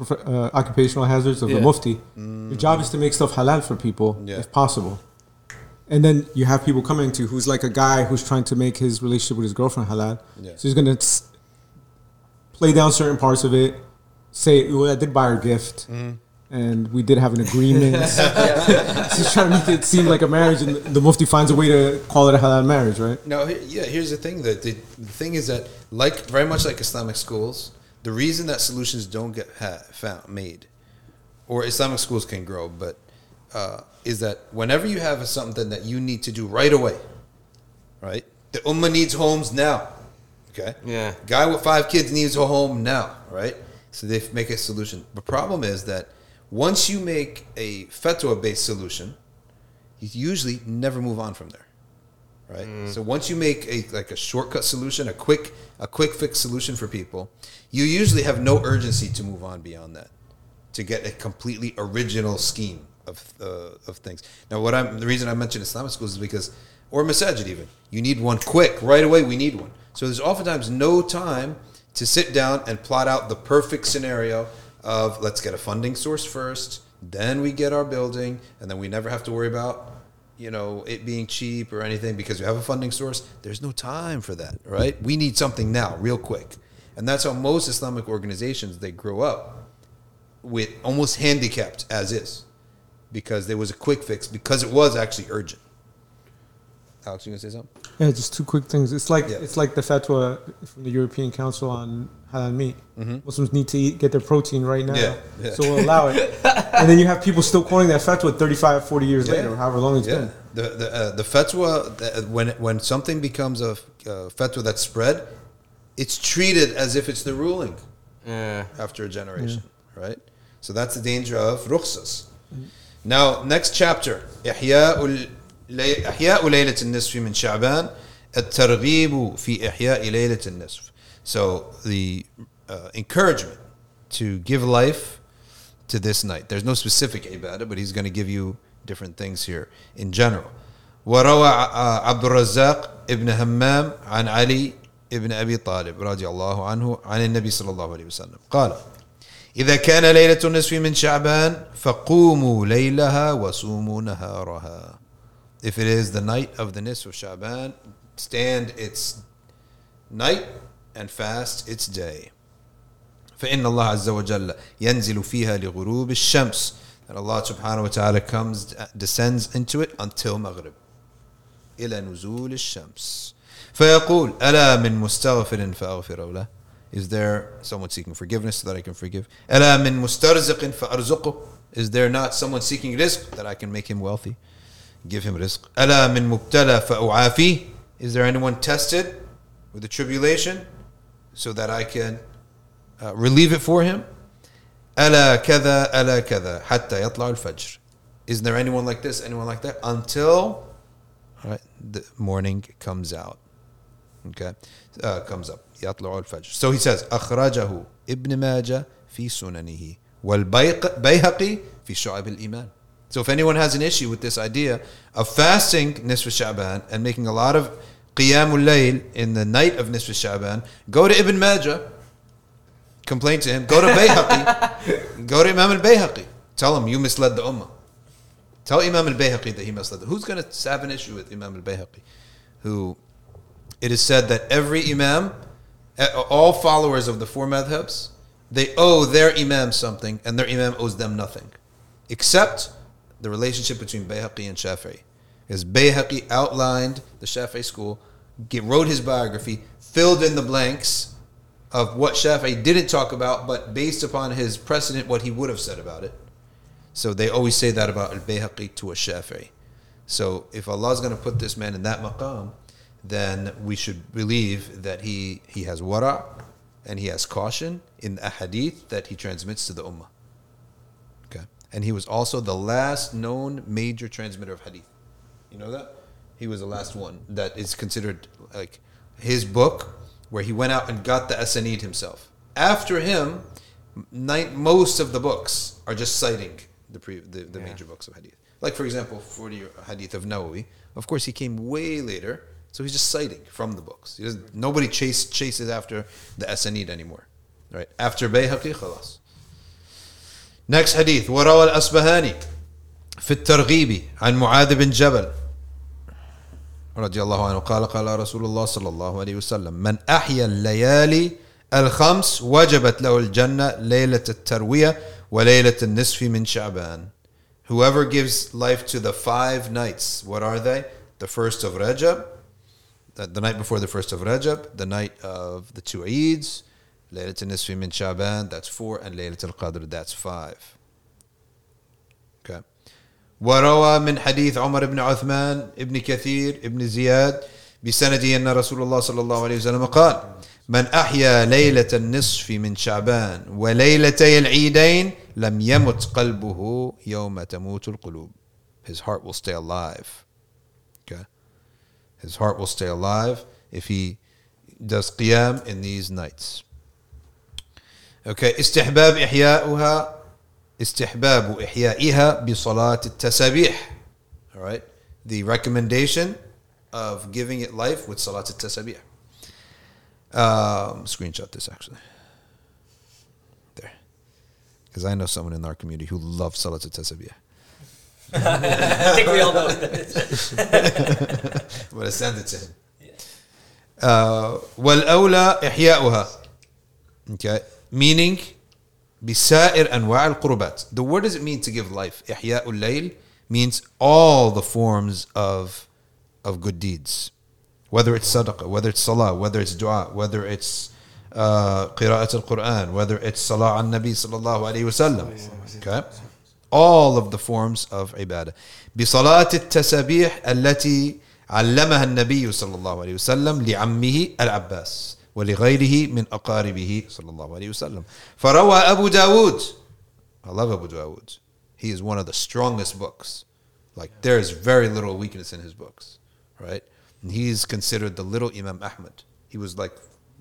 uh, occupational hazards of Yeah. the mufti. Mm. Your job is to make stuff halal for people Yeah. if possible. And then you have people coming to who's like a guy who's trying to make his relationship with his girlfriend halal. Yeah. So he's gonna s- play down certain parts of it. Say, well, I did buy her a gift, and we did have an agreement. so he's trying to make it seem like a marriage, and the mufti finds a way to call it a halal marriage, right? No, yeah. Here's the thing. That the, the thing is that, like very much like Islamic schools, the reason that solutions don't get ha- found made, or Islamic schools can grow, but uh, is that whenever you have something that you need to do right away, right? The ummah needs homes now. Okay. Yeah. Guy with five kids needs a home now, right? So they make a solution. The problem is that once you make a fatwa based solution, you usually never move on from there right? Mm. So once you make a like a shortcut solution, a quick a quick fix solution for people, you usually have no urgency to move on beyond that. to get a completely original scheme of uh, of things. Now, what I'm the reason I mentioned Islamic schools is because, or masajid even, you need one quick right away. We need one. So there's oftentimes no time to sit down and plot out the perfect scenario of let's get a funding source first, then we get our building, and then we never have to worry about you know it being cheap or anything because we have a funding source. There's no time for that, right? We need something now, real quick, and that's how most Islamic organizations they grow up with almost handicapped as is because there was a quick fix because it was actually urgent. Alex, you gonna say something? Yeah, just two quick things. It's like Yeah. it's like the fatwa from the European Council on halal meat. Muslims need to eat, get their protein right now, Mm-hmm. Yeah, yeah. so we'll allow it. and then you have people still quoting that fatwa 35, 40 years Yeah. later, however long it's Yeah, been. the the uh, the fatwa the, when when something becomes a uh, fatwa that's spread, it's treated as if it's the ruling Yeah. after a generation, right? So that's the danger of rukhsas. Now, next chapter, إحياء ال- لي- إحياء ليلة النصف من شعبان الترغيب في إحياء ليلة النصف. So the uh, encouragement to give life to this night. There's no specific ibadah, but he's going to give you different things here in general. وروى ع- عبد الرزاق ابن همام عن علي ابن أبي طالب رضي الله عنه عن النبي صلى الله عليه وسلم قال إذا كان ليلة النصف من شعبان فقوموا ليلها وصوموا نهارها If it is the night of the nisf of Shaban, stand its night and fast its day. فإن الله عز وجل ينزل فيها لغروب الشمس and Allah subhanahu wa ta'ala comes descends into it until Maghrib إلى نزول الشمس فيقول ألا من مستغفر فأغفر له Is there someone seeking forgiveness so that I can forgive? ألا من مسترزق فأرزقه Is there not someone seeking rizq that I can make him wealthy? Give him rizq. ألا من مبتلى فأعافيه Is there anyone tested with a tribulation so that I can uh, relieve it for him. ألا كذا ألا كذا حتى يطلع الفجر. Is there anyone like this, anyone like that? Until right, the morning comes out. Okay, uh, comes up. يطلع الفجر. So he says أخرجه ابن ماجه في سننه والبيهقي في شعب الإيمان. So if anyone has an issue with this idea of fasting Nisf Sha'ban and making a lot of Qiyamul Layl in the night of Nisf Sha'ban, go to Ibn Majah complain to him. Go to Bayhaqi. go to Imam al Bayhaqi. Tell him you misled the Ummah. Tell Imam al Bayhaqi that he misled them. Who's going to have an issue with Imam al Bayhaqi? Who it is said that every Imam, eh, Uh, all followers of the four madhabs, they owe their Imam something and their Imam owes them nothing. Except the relationship between Bayhaqi and Shafi'i. Because Bayhaqi outlined the Shafi'i school, wrote his biography, filled in the blanks of what Shafi'i didn't talk about, but based upon his precedent, what he would have said about it. So they always say that about Al Bayhaqi to a Shafi'i. So if Allah is going to put this man in that maqam, then we should believe that he, he has wara and he has caution in the hadith that he transmits to the ummah. Okay. And he was also the last known major transmitter of hadith. You know that? He was the last one that is considered like his book where he went out and got the asanid himself. After him, nine, most of the books are just citing the pre, the, the major books of hadith. Like for example, for the hadith of Nawawi, of course he came way later, so he's just citing from the books. He doesn't, nobody chase, chases after the asanid anymore. Right? After Bayhaqi, khalas. Next hadith وروى الأصبهاني في الترغيب عن معاذ بن جبل رضي الله عنه قال قال رسول الله صلى الله عليه وسلم من أحيا الليالي الخمس وجبت له الجنة ليلة التروية وليلة النصف من شعبان Whoever gives life to the five nights, what are they? The first of Rajab, the, night before the first of Rajab, the night of the two Eids, Laylat al-Nisfi min Shaban, that's four, and Laylat al-Qadr, that's five. Okay. وروى من حديث عمر بن عثمان ابن كثير ابن زياد بسنده أن رسول الله صلى الله عليه وسلم قال من أحيا ليلة النصف من شعبان وليلتي العيدين لم يمت قلبه يوم تموت القلوب His heart will stay alive. Okay. His heart will stay alive if he does qiyam in these nights. Okay. استحباب إحياؤها استحباب إحيائها بصلاة التسابيح. All right. The recommendation of giving it life with Salat al-Tasabih. Um, screenshot this actually. There. Because I know someone in our community who loves Salat al-Tasabih. I think we all know what that is. I'm going to send it to him. Uh, والأولى إحياؤها. Okay. Meaning بسائر أنواع القربات. The word does it mean to give life? إحياء الليل means all the forms of of good deeds. Whether it's sadaqah, whether it's salah, whether it's dua, whether it's uh, قراءة القرآن, whether it's salah on Nabi sallallahu alayhi wasallam. Okay? All of the forms of ibadah. بصلاة التسابيح التي علمها النبي صلى الله عليه وسلم لعمه العباس ولغيره من أقاربه صلى الله عليه وسلم فروى أبو داود I love Abu Dawud. He is one of the strongest books. Like there is very little weakness in his books, right? And he's considered the little Imam Ahmad. He was like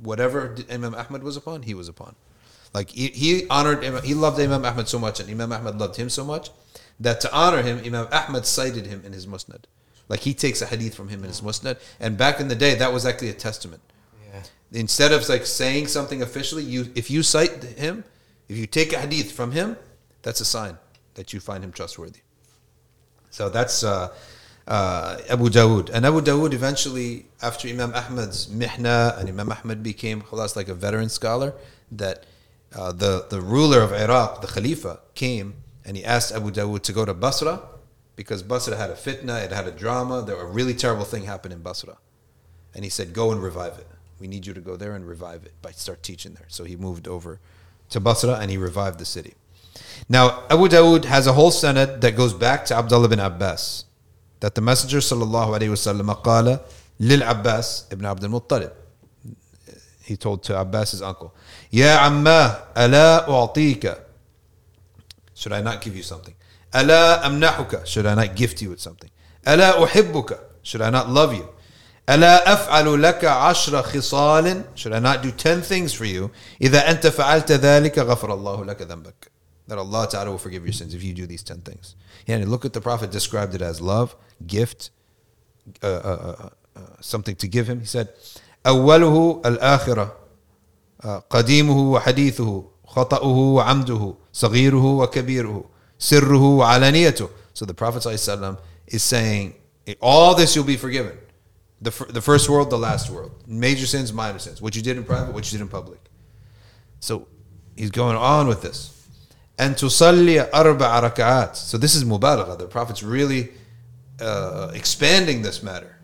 whatever Imam Ahmad was upon, he was upon. Like he, he honored, Imam, he loved Imam Ahmad so much, and Imam Ahmad loved him so much that to honor him, Imam Ahmad cited him in his Musnad. Like he takes a hadith from him in his Musnad, and back in the day, that was actually a testament. Yeah. Instead of like saying something officially, you if you cite him, if you take a hadith from him, that's a sign that you find him trustworthy. So that's uh, uh, Abu Dawood. And Abu Dawood eventually, after Imam Ahmad's mihna, and Imam Ahmad became khalas, like a veteran scholar, that uh, the, the ruler of Iraq, the Khalifa, came and he asked Abu Dawood to go to Basra because Basra had a fitna, it had a drama, there a really terrible thing happened in Basra. And he said, Go and revive it. We need you to go there and revive it by start teaching there. So he moved over to Basra and he revived the city. Now, Abu Dawood has a whole sanad that goes back to Abdullah bin Abbas. That the Messenger sallallahu alayhi wasallam qala lil Abbas ibn Abdul Muttalib. He told to Abbas, his uncle, Ya amma ala u'atika. Should I not give you something? Ala amnahuka. Should I not gift you with something? Ala uhibbuka. Should I not love you? ألا أفعل لك عشر خصال Should I not do ten things for you إذا أنت فعلت ذلك غفر الله لك ذنبك That Allah Ta'ala will forgive your sins if you do these ten things. Yeah, and look at the Prophet described it as love, gift, uh, uh, uh, uh, something to give him. He said, أوله الآخرة uh, قديمه وحديثه خطأه وعمده صغيره وكبيره سره وعلانيته So the Prophet ﷺ is saying, all this you'll be forgiven. The, fir- the first world, the last world. Major sins, minor sins. What you did in private, what you did in public. So he's going on with this. And tusalli arba raka'at. So this is mubalagha. The Prophet's really uh, expanding this matter.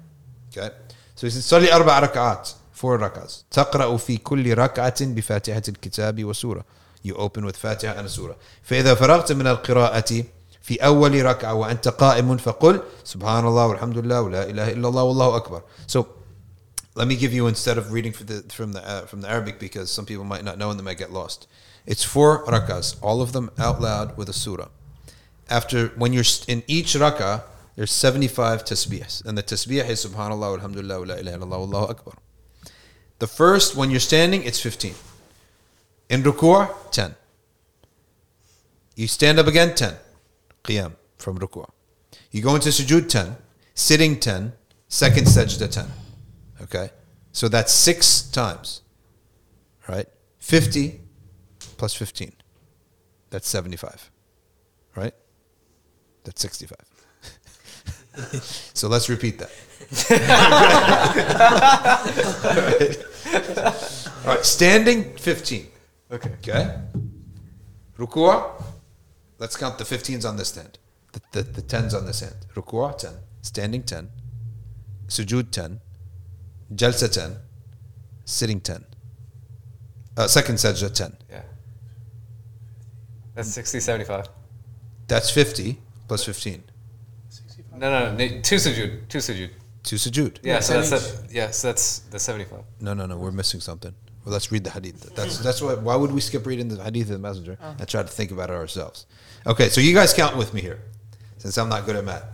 Okay? So he says, صلي أربع ركعات. Four rak'ahs. تقرأ في كل ركعة بفاتحة الكتاب وسورة. You open with Fatiha and a surah. فإذا فرغت من القراءة في أول ركعة وأنت قائم فقل سبحان الله والحمد لله ولا إله إلا الله والله أكبر. So let me give you instead of reading from the from the uh, from the Arabic because some people might not know and they might get lost. It's four rakas, all of them out loud with a surah. After when you're st- in each rakah, there's 75 tasbihs, and the tasbih is Subhanallah, Alhamdulillah, la ilaha illallah, Allahu Akbar. The first, when you're standing, it's 15. In ruku', 10. You stand up again, 10. Qiyam from ruku'. You go into sujood, 10. Sitting, 10. Second sajda, 10. Okay? So that's six times. Right? 50 plus 15. That's 75. Right? That's 65. so let's repeat that. All right. All right. Standing, 15. Okay. Okay? Ruku', let's count the 15s on this hand. The, the, the 10s on this hand. Ruku', 10. Standing, 10. Sujood, 10. Jalsa, 10. Sitting, 10. Uh, second sajda, 10. Yeah. That's 60, 75. That's 50 plus 15. No, no, no. Two sujood. Two sujood Two sujood. Yeah, so 10 that's a, yeah, so that's the 75. No, no, no. We're missing something. Well, let's read the hadith. That's that's why. Why would we skip reading the hadith of the messenger and try to think about it ourselves? Okay, so you guys count with me here, since I'm not good at math.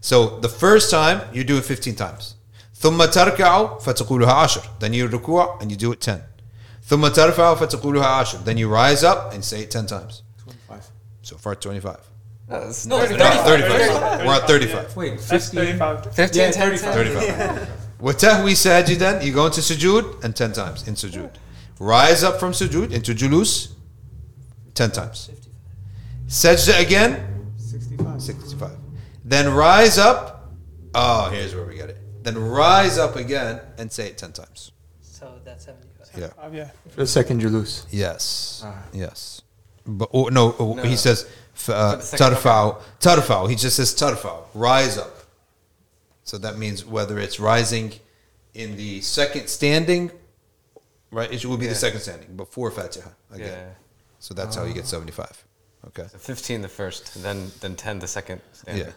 So the first time you do it 15 times. ثم تركع فتقولها عشر. Then you ركوع and you do it 10. ثم ترفع فتقولها عشر. Then you rise up and say it 10 times. 25. So far, 25. That's No, it's No, 35. 35. We're at 35. Wait, That's 35. 15, Yeah, 10, 35. 35. وتهوي ساجدا, you go into sujood and 10 times in sujood. Rise up from sujood into julus 10 times. Sajda again, 65. 65. Then rise up. Oh, here's where we get it. Then rise up again and say it 10 times. So that's 75. Yeah. Uh, yeah. For the second julus. Yes. Yes. But oh, no, oh, No. he says f- uh, For the second tarfa'u. Tarfa'u. He just says tarfa'u. Rise up. So that means whether it's rising in the second standing, right? It will be the Yeah. second standing before Fatiha again. Yeah. So that's how you get 75. Okay. So 15 the first, then then 10 the second. standing. Yeah.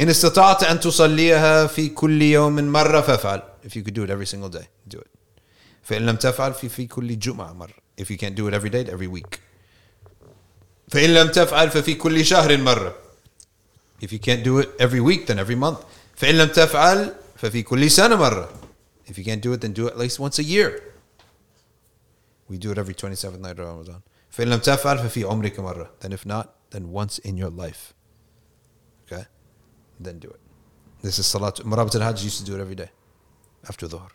إن استطعت أن تصليها في كل يوم مرة فافعل. If you could do it every single day, do it. فإن لم تفعل في في كل جمعة مرة. If you can't do it every day, every week. فإن لم تفعل ففي كل شهر مرة. If you can't do it every week, then every month. فإن لم تفعل ففي كل سنة مرة. If you can't do it, then do it at least once a year. We do it every 27th night of Ramadan. فإن لم تفعل ففي عمرك مرة. Then if not, then once in your life. Okay? Then do it. This is Salat. Marabat al-Hajj used to do it every day. After Dhuhr.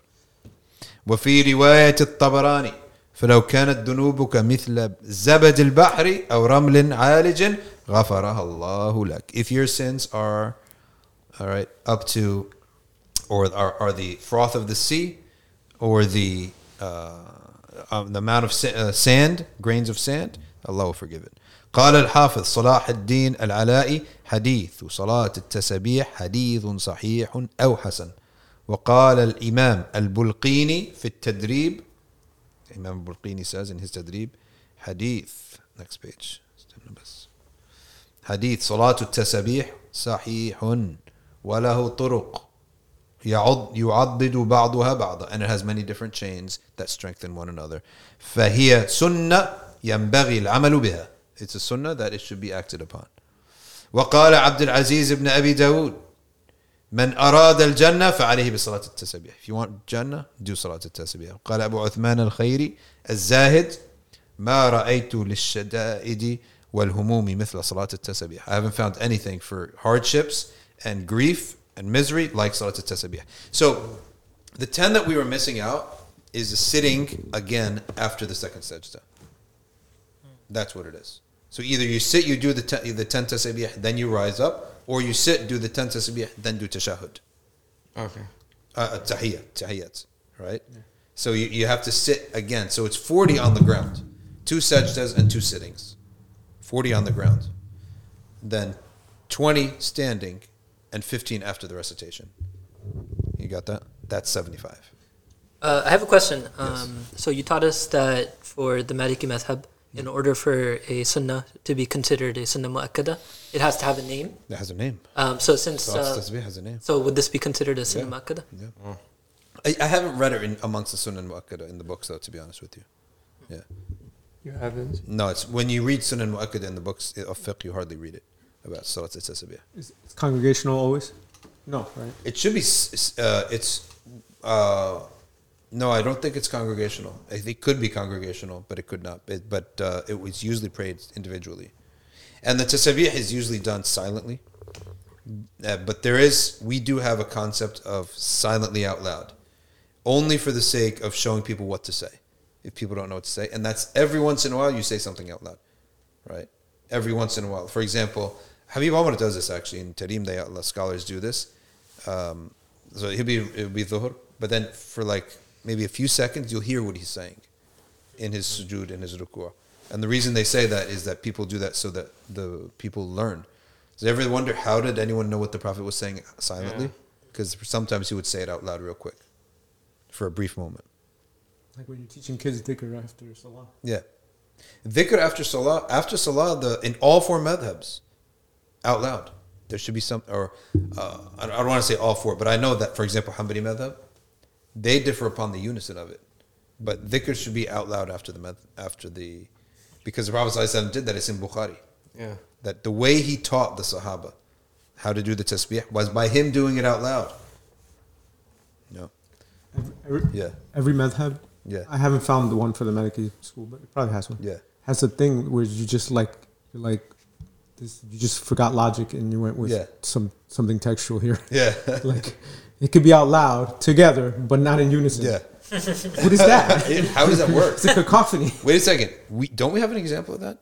وفي رواية الطبراني فلو كانت ذنوبك مثل زبد البحر أو رمل عالج غفرها الله لك. If your sins are all right up to or are, are the froth of the sea or the uh, um, the amount of sa- uh, sand grains of sand Allah will forgive it قال الحافظ صلاح الدين العلائي حديث صلاة التسبيح حديث صحيح أو حسن وقال الإمام البلقيني في التدريب Imam Bulqini says in his Tadrib, Hadith. Next page. Hadith. Salatu التسبيح sahiḥun. وله طرق يعضد بعضها بعضا and it has many different chains that strengthen one another فهي سنة ينبغي العمل بها it's a sunnah that it should be acted upon وقال عبد العزيز بن أبي داود من أراد الجنة فعليه بصلاة التسبيح if you want Jannah do صلاة التسبيح قال أبو عثمان الخيري الزاهد ما رأيت للشدائد والهموم مثل صلاة التسبيح I haven't found anything for hardships and grief and misery like صلاة التسبيح so the 10 that we were missing out is the sitting again after the second sajda that's what it is so either you sit you do the 10, the 10 tasbih then you rise up or you sit do the 10 tasbih then do tashahud Okay. uh, tahiyyat, tahiyyat, right? So you, you have to sit again. So it's 40 on the ground, two sajdas and two sittings, 40 on the ground, then 20 standing, and 15 after the recitation. You got that? That's 75. Uh, I have a question. Um, So you taught us that for the Maliki madhab, in order for a sunnah to be considered a sunnah mu'akkada, it has to have a name. It has a name. Um, so since Salat uh, tasbih has a name. so would this be considered a sunnah Yeah. mu'akkada? Yeah. I, I haven't read it in, amongst the sunnah Mu'akkada in the books, though, to be honest with you. Yeah. You haven't? No, it's when you read sunnah Mu'akkada in the books of fiqh, you hardly read it about Salat al-Tasbih. Is it's congregational always? No, right? It should be. s- s- Uh, it's. Uh, no, I don't think it's congregational. It could be congregational, but it could not. It, but uh, it was usually prayed individually, and the tasbih is usually done silently. Uh, but there is, we do have a concept of silently out loud, only for the sake of showing people what to say. If people don't know what to say, and that's every once in a while you say something out loud, right? Every once in a while. For example, Habib Omar does this actually in Tarim. They Allah scholars do this. Um, so he'll be it'll be dhuhr, but then for like maybe a few seconds you'll hear what he's saying in his sujood in his ruku'. And the reason they say that is that people do that so that the people learn. Does you ever wonder how did anyone know what the Prophet was saying silently? Because sometimes he would say it out loud real quick, for a brief moment. Like when you're teaching kids dhikr after salah. Yeah. Dhikr after salah, after salah, the in all four madhabs, out loud. There should be some, or uh, I don't, I don't want to say all four, but I know that, for example, Hanbali madhab, they differ upon the unison of it. But dhikr should be out loud after the madh- after the, because the Prophet ﷺ did that. It's in Bukhari. Yeah. That the way he taught the Sahaba how to do the tasbih was by him doing it out loud. No. Every, every, Yeah. every madhab. Yeah. I haven't found the one for the Maliki school, but it probably has one. Yeah. Has a thing where you just like You're like, this, you just forgot logic and you went with Yeah. some something textual here. Yeah. like, it could be out loud together, but not in unison. yeah. What is that? How does that work? it's a cacophony. Wait a second. We don't we have an example of that?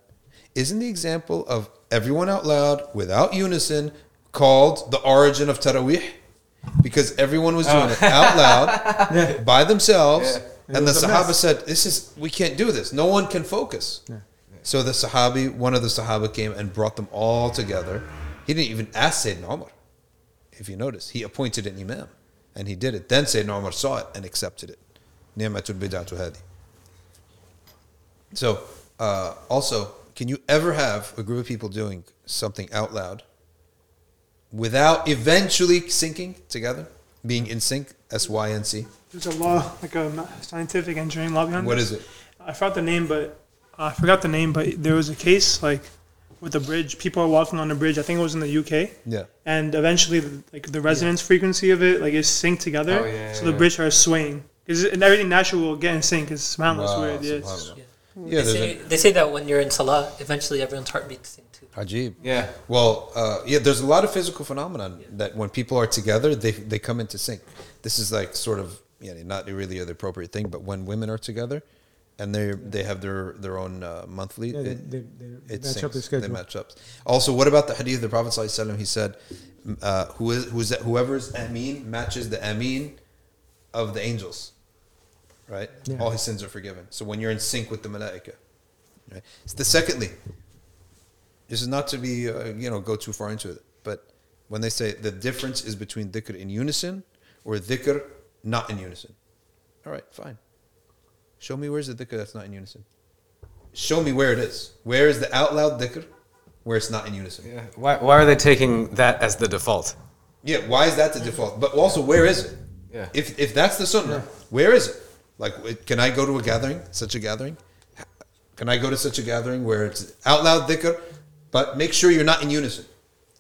Isn't the example of everyone out loud without unison called the origin of tarawih? Because everyone was doing it oh. out loud by themselves, It and the Sahaba mess. said, "This is we can't do this. No one can focus." So the Sahabi, one of the Sahaba, came and brought them all together. He didn't even ask Sayyidina Umar if you notice. He appointed an imam and he did it. Then Sayyidina Umar saw it and accepted it. Ni'matul bid'atu hadi. So, uh, also, can you ever have a group of people doing something out loud without eventually syncing together, being in sync? S Y N C. There's a law, like a scientific engineering law behind. What this. is it? I forgot the name, but I forgot the name, but there was a case like with a bridge. People are walking on a bridge. I think it was in the UK, Yeah. and eventually, like the resonance frequency of it, like is synced together. Oh, yeah, so yeah, the bridge starts swaying. Because and everything natural will get in sync. It's subhanAllah, Wow, weird. Yeah. Yeah. Yeah, they, say, a they say that when you're in salah, eventually everyone's heart beats sing too. Ajib. Yeah. Well, uh, yeah, there's a lot of physical phenomenon that when people are together, they they come into sync. This is like sort of you know, not really the appropriate thing, but when women are together, and they they have their their own uh, monthly, Yeah, they, they, they match up their schedule. They match up. Also, what about the hadith of the Prophet? He said, uh, "Who is who's that, whoever's ameen matches the ameen of the angels, right? Yeah. All his sins are forgiven. So when you're in sync with the malaika, right? So the secondly, this is not to be uh, you know go too far into it, but when they say the difference is between dhikr in unison or dhikr not in unison, all right, fine. Show me where's the dhikr that's not in unison. Show me where it is. Where is the out loud dhikr where it's not in unison? Yeah. Why, why are they taking that as the default? Yeah, why is that the default? But also, where is it? Yeah. If if that's the sunnah, where is it? Like, can I go to a gathering, such a gathering? Can I go to such a gathering where it's out loud dhikr, but make sure you're not in unison?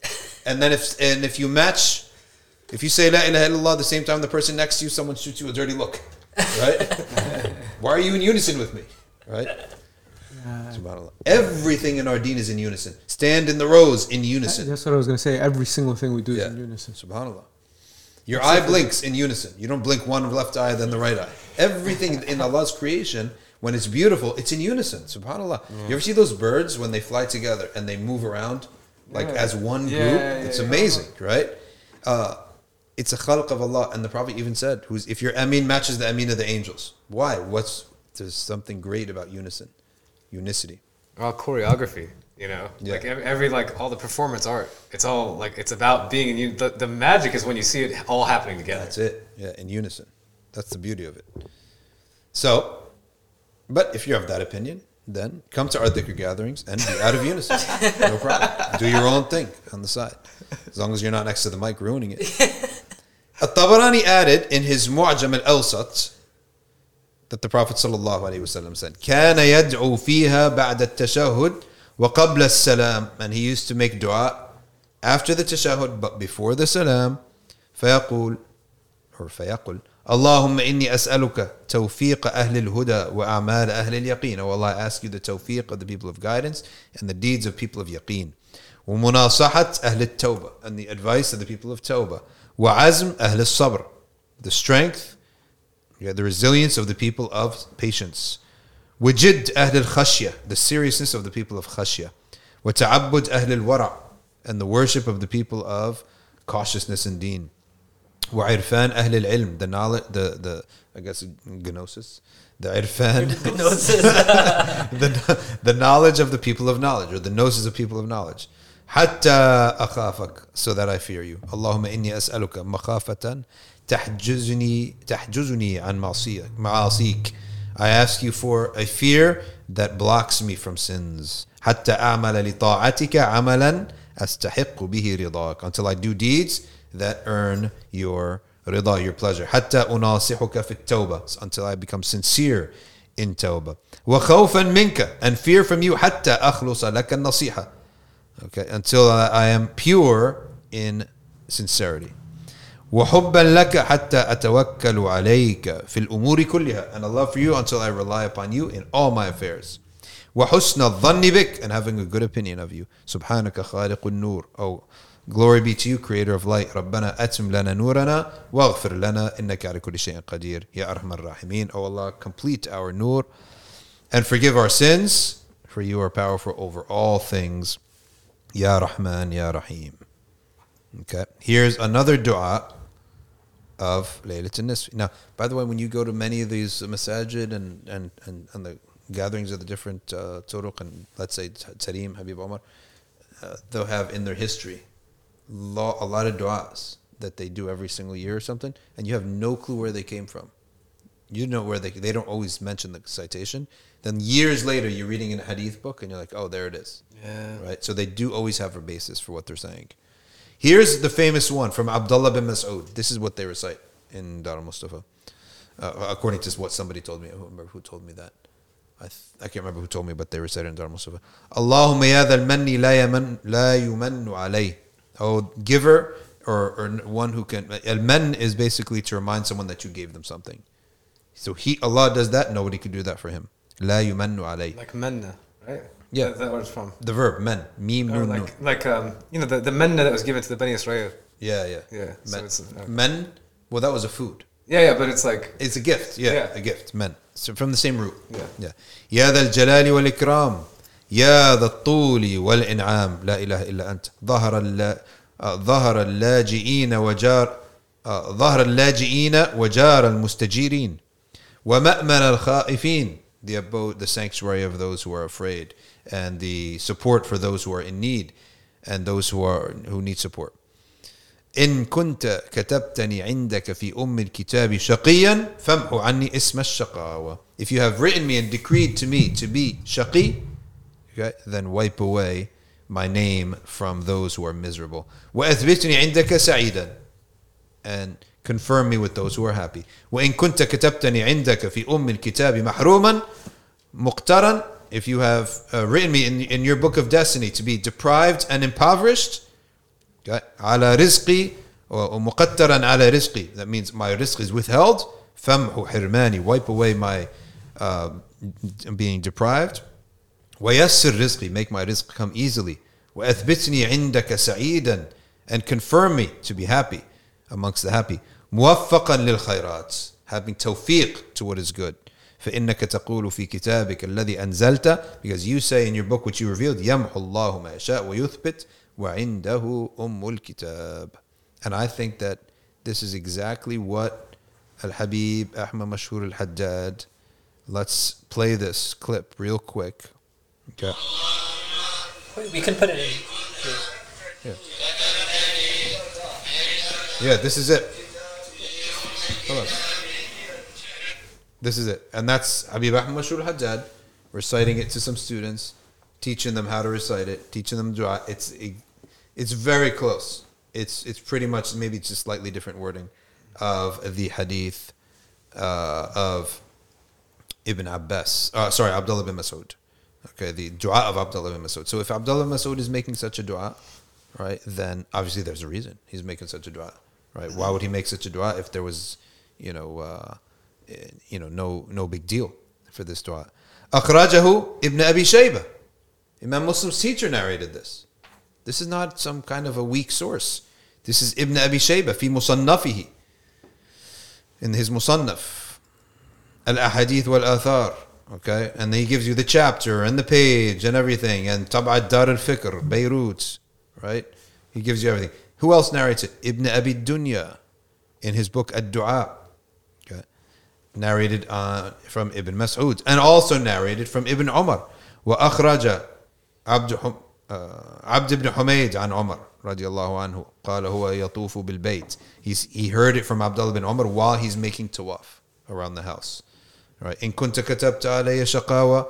And then if and if you match, if you say la ilaha illallah the same time the person next to you, someone shoots you a dirty look, right? why are you in unison with me, right? Subhanallah. Everything in our deen is in unison. Stand in the rows in unison. That's what I was going to say. Every single thing we do Yeah. is in unison. Subhanallah. Your eye blinks in unison. You don't blink one left eye, then the right eye. Everything in Allah's creation, when it's beautiful, it's in unison. Subhanallah. You ever see those birds when they fly together and they move around like Yeah. as one group? yeah, it's yeah. amazing, right? Uh, it's a khalq of Allah, and the Prophet even said, "Who's if your ameen matches the ameen of the angels? Why? What's there's something great about unison, unicity. Well, choreography, you know, Yeah. like every, every like all the performance art. It's all like it's about being in. un- The, the magic is when you see it all happening together. That's it. Yeah, in unison. That's the beauty of it. So, but if you have that opinion, then come to our dhikr gatherings and be out of unison. No problem. Do your own thing on the side. As long as you're not next to the mic ruining it. At-Tabarani added in his Mu'jam al-Awsat that the Prophet sallallahu alaihi wasallam said, كان يدعو فيها بعد التشهد وقبل السلام and he used to make dua after the tashahhud but before the salam فيقول or فيقول اللهم إني أسألك توفيق أهل الهدى وأعمال أهل اليقين Oh Allah, I ask you the tawfiq of the people of guidance and the deeds of people of yaqeen ومناصحة أهل التوبة and the advice of the people of tawbah وعزم أهل الصبر the strength yeah, the resilience of the people of patience وجد أهل الخشية the seriousness of the people of khashya وتعبد أهل الورع and the worship of the people of cautiousness and deen وعرفان أهل العلم the knowledge the the I guess gnosis the irfan the, the knowledge of the people of knowledge or the gnosis of people of knowledge حتى أخافك so that I fear you. اللهم إني أسألك مخافة تحجزني تحجزني عن معصيك معاصيك. I ask you for a fear that blocks me from sins. حتى أعمل لطاعتك عملا أستحق به رضاك. Until I do deeds that earn your رضا your pleasure. حتى أناصحك في التوبة. Until I become sincere in توبة. وخوفا منك and fear from you حتى أخلص لك النصيحة. okay until I, I am pure in sincerity وحبا لك حتى أتوكل عليك في الأمور كلها and I love for you until I rely upon you in all my affairs وحسن الظن بك and having a good opinion of you سبحانك خالق النور oh glory be to you creator of light ربنا أتم لنا نورنا واغفر لنا إنك على كل شيء قدير يا أرحم الراحمين oh Allah complete our nur and forgive our sins for you are powerful over all things Ya Rahman Ya Rahim okay here's another dua of Laylat al-Nisf. Now, by the way, when you go to many of these masajid and, and, and, and the gatherings of the different uh, turuq and let's say Tareem, Habib Omar, uh, they'll have in their history a lot of du'as that they do every single year or something, and you have no clue where they came from. You know where they they don't always mention the citation. Then years later, you're reading in a hadith book, and you're like, oh, there it is. Yeah. Right. So they do always have a basis for what they're saying. Here's the famous one from Abdullah bin Mas'ud. This is what they recite in Dar al-Mustafa. Uh, according to what somebody told me. I don't remember who told me that. I, th- I can't remember who told me, but they recited in Dar al-Mustafa. Allahumma ya dhal manni la, yaman, la yumannu. Oh, giver or, or one who can. Al-man is basically to remind someone that you gave them something. So he, Allah does that, nobody can do that for him. La yumannu alay. Like manna, right? Yeah. That's where it's from. The verb, men. Mim, Or nun, nun. like, like um, you know, the, the manna that was given to the Bani Israel. Yeah, yeah. Yeah, so Men. it's, uh, men, well, that was a food. Yeah, yeah, but it's like, It's a gift. Yeah, Yeah. a gift. Men. So from the same root. Yeah. Yeah. يا ذا الجلال والإكرام يا ذا الطول والإنعام لا إله إلا أنت ظهر اللا آه، ظهر اللاجئين وجار آه، ظهر اللاجئين وجار المستجيرين ومأمن الخائفين the abode the sanctuary of those who are afraid and the support for those who are in need and those who are who need support إن كنت كتبتني عندك في أم الكتاب شقيا فامحو عني اسم الشقاوة If you have written me and decreed to me to be شقي okay, then wipe away my name from those who are miserable وأثبتني عندك سعيدا and confirm me with those who are happy. وإن كنت كتبتني عندك في أم الكتاب محروما مقترا if you have uh, written me in, in your book of destiny to be deprived and impoverished على رزقي ومقترا على رزقي that means my rizq is withheld. فمح حرماني wipe away my uh, being deprived. ويسر رزقي make my rizq come easily. وأثبتني عندك سعيدا and confirm me to be happy amongst the happy. موفقا للخيرات having توفيق to what is good فإنك تقول في كتابك الذي أنزلت because you say in your book which you revealed يمحو الله ما يشاء ويثبت وعنده أم الكتاب and I think that this is exactly what Al-Habib Ahmad Mashhur Al-Haddad let's play this clip real quick okay We- We can put it in. here. Yeah, this is it. Hold on. This is it. And that's Habib Ahmad Mashur Haddad reciting it to some students, teaching them how to recite it, teaching them dua. It's it's very close. It's it's pretty much maybe it's just slightly different wording of the hadith uh, of Ibn Abbas. Uh, sorry, Abdullah bin Masud. Okay, the dua of Abdullah bin Masud. So if Abdullah bin Masud is making such a dua, right, then obviously there's a reason he's making such a dua, right? Mm-hmm. Why would he make such a dua if there was, you know, uh, eh, you know, no no big deal for this dua? Akhrajahu Ibn Abi Shayba. Imam Muslim's teacher narrated this. This is not some kind of a weak source. This is Ibn Abi Shayba fi musannafihi in his musannaf. Al-ahadith wal-athar. Okay, and he gives you the chapter and the page and everything, and Tab'ad Dar al-Fikr, Beirut, right? He gives you everything. who else narrates it Ibn Abi Dunya in his book ad-du'a okay narrated uh, from Ibn Mas'ud and also narrated from Ibn Umar وأخرج عبد حم, uh, عبد بن حميد عن عمر رضي الله عنه قال هو يطوف بالبيت He's, he heard it from Abdullah bin Umar while he's making tawaf around the house right إن كنت كتبت علي شقاوة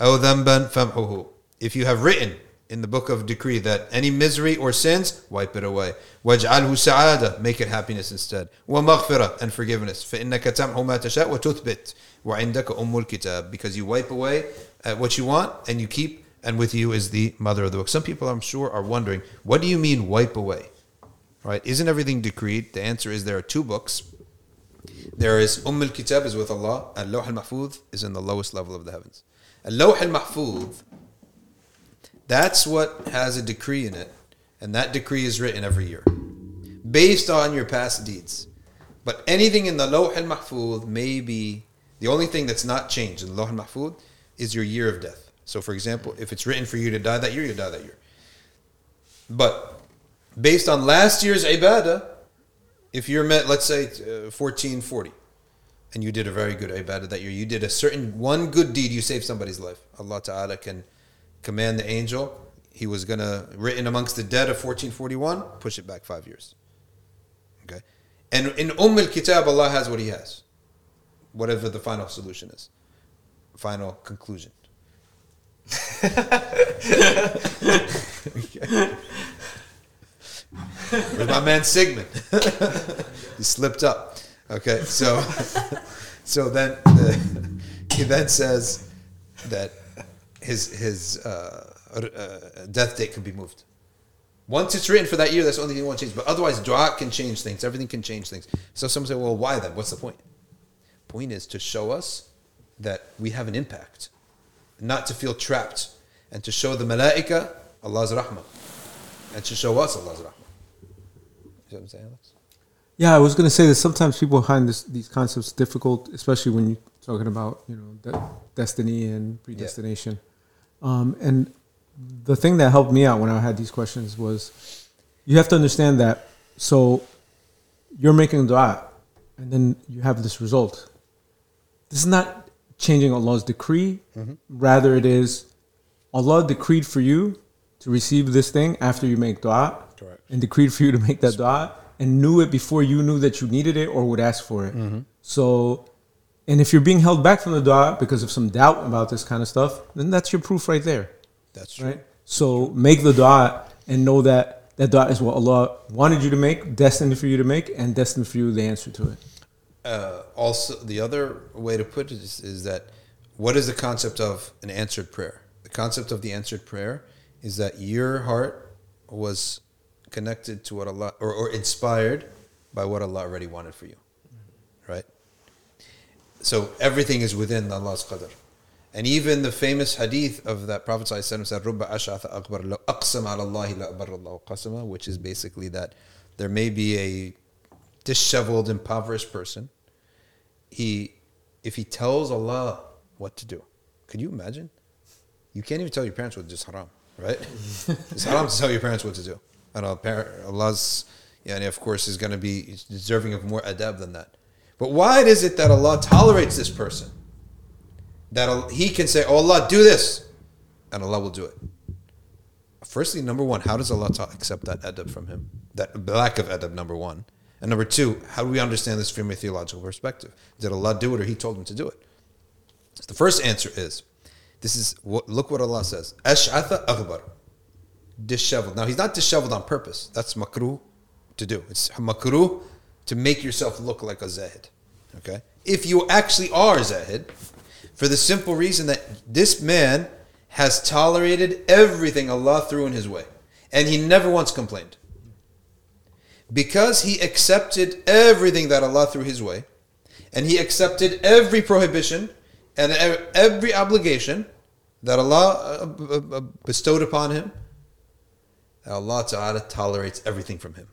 أو ذنبا فامحوه If you have written in the book of decree that any misery or sins, wipe it away. واجعله سعادة, make it happiness instead. ومغفرة and forgiveness. فإنك تمحو ما تشاء وتثبت وعندك أم الكتاب because you wipe away uh, what you want and you keep and with you is the mother of the book. Some people I'm sure are wondering, what do you mean wipe away? Right? Isn't everything decreed? The answer is there are two books. There is Umm al-Kitab is with Allah and Lawh al-Mahfuz is in the lowest level of the heavens. Al-Lawh al-Mahfuz, that's what has a decree in it, and that decree is written every year, based on your past deeds. But anything in the Lawh al-Mahfuz may be, the only thing that's not changed in the Lawh al-Mahfuz is your year of death. So for example, if it's written for you to die that year, you die that year. But based on last year's ibadah, if you're met, let's say uh, 1440, and you did a very good ibadah that year, you did a certain one good deed, you saved somebody's life. Allah Ta'ala can command the angel, he was going to, written amongst the dead of 1441, push it back five years. Okay? And in Umm al-Kitab, Allah has what he has. Whatever the final solution is. Final conclusion. Where's my man Sigmund? he slipped up. Okay, so so then uh, he then says that his his uh, uh, death date can be moved. Once it's written for that year, that's the only thing you want to change. But otherwise, dua can change things. Everything can change things. So some say, well, why then? What's the point? Point is to show us that we have an impact, not to feel trapped, and to show the malaika Allah's rahmah, and to show us Allah's rahmah. You know what I'm saying, Alex? Yeah, I was going to say that sometimes people find this, these concepts difficult, especially when you're talking about you know de- destiny and predestination. Um, and the thing that helped me out when I had these questions was you have to understand that. So you're making dua, and then you have this result. This is not changing Allah's decree. Rather, it is Allah decreed for you to receive this thing after you make dua, Correct. and decreed for you to make that dua, and knew it before you knew that you needed it or would ask for it. So, and if you're being held back from the dua because of some doubt about this kind of stuff, then that's your proof right there, That's true. right? So make the dua and know that that dua is what Allah wanted you to make, destined for you to make, and destined for you the answer to it. uh, also the other way to put it is, is that what is the concept of an answered prayer the concept of the answered prayer is that your heart was connected to what allah or, or inspired by what allah already wanted for you so everything is within allah's qadr and even the famous hadith of that Prophet ﷺ said, "Rubba ash'atha aghbar law aqsam ala Allah la qasama," which is basically that there may be a disheveled, impoverished person. He, if he tells Allah what to do, could you imagine? You can't even tell your parents what to do. It's haram, right? it's haram to tell your parents what to do. And Allah- Allah's, yeah, and of course, is going to be deserving of more adab than that. But why is it that Allah tolerates this person? That He can say, "Oh Allah, do this," and Allah will do it. Firstly, number one, how does Allah accept that adab from him? That lack of adab, number one. And number two, how do we understand this from a theological perspective? Did Allah do it or He told him to do it? So the first answer is, this is what, look what Allah says. Ash'atha aghbar. Disheveled. Now He's not disheveled on purpose. That's makruh to do. It's makruh to make yourself look like a zahid. Okay? If you actually are zahid, for the simple reason that this man has tolerated everything Allah threw in his way. And he never once complained. Because he accepted everything that Allah threw his way, and he accepted every prohibition and every obligation that Allah uh, bestowed upon him, Allah Ta'ala tolerates everything from him.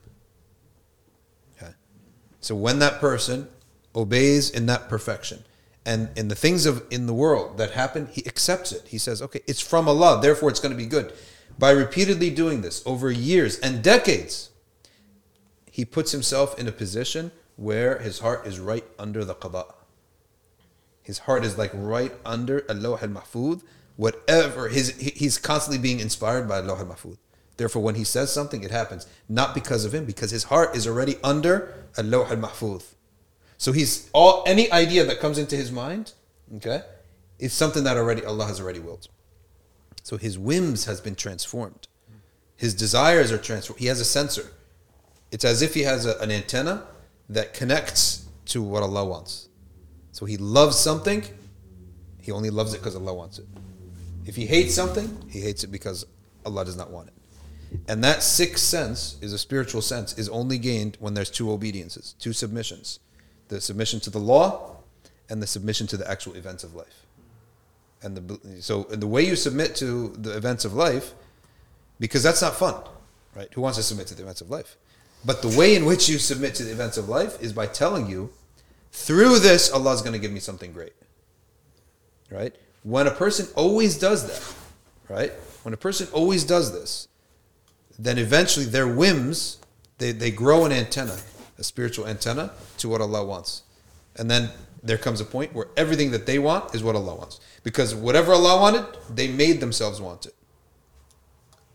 So when that person obeys in that perfection, and in the things of in the world that happen, he accepts it. He says, "Okay, it's from Allah, therefore it's going to be good." By repeatedly doing this over years and decades, he puts himself in a position where his heart is right under the qada. His heart is like right under al-Lawh al-Mahfuz. Whatever his, he's constantly being inspired by al-Lawh al-Mahfuz. Therefore, when he says something, it happens not because of him, because his heart is already under al-Lawh al-Mahfuz. So he's all any idea that comes into his mind, okay, is something that already Allah has already willed. So his whims has been transformed. His desires are transformed. He has a sensor. It's as if he has a, an antenna that connects to what Allah wants. So he loves something, he only loves it because Allah wants it. If he hates something, he hates it because Allah does not want it. And that sixth sense is a spiritual sense, is only gained when there's two obediences, two submissions the submission to the law and the submission to the actual events of life. and the so and the way you submit to the events of life, because that's not fun, right? Who wants to submit to the events of life? But the way in which you submit to the events of life is by telling you, through this, Allah is going to give me something great. Right? When a person always does that, right? When a person always does this, then eventually their whims, they, they grow an antenna, a spiritual antenna to what Allah wants. And then there comes a point where everything that they want is what Allah wants. Because whatever Allah wanted, they made themselves want it.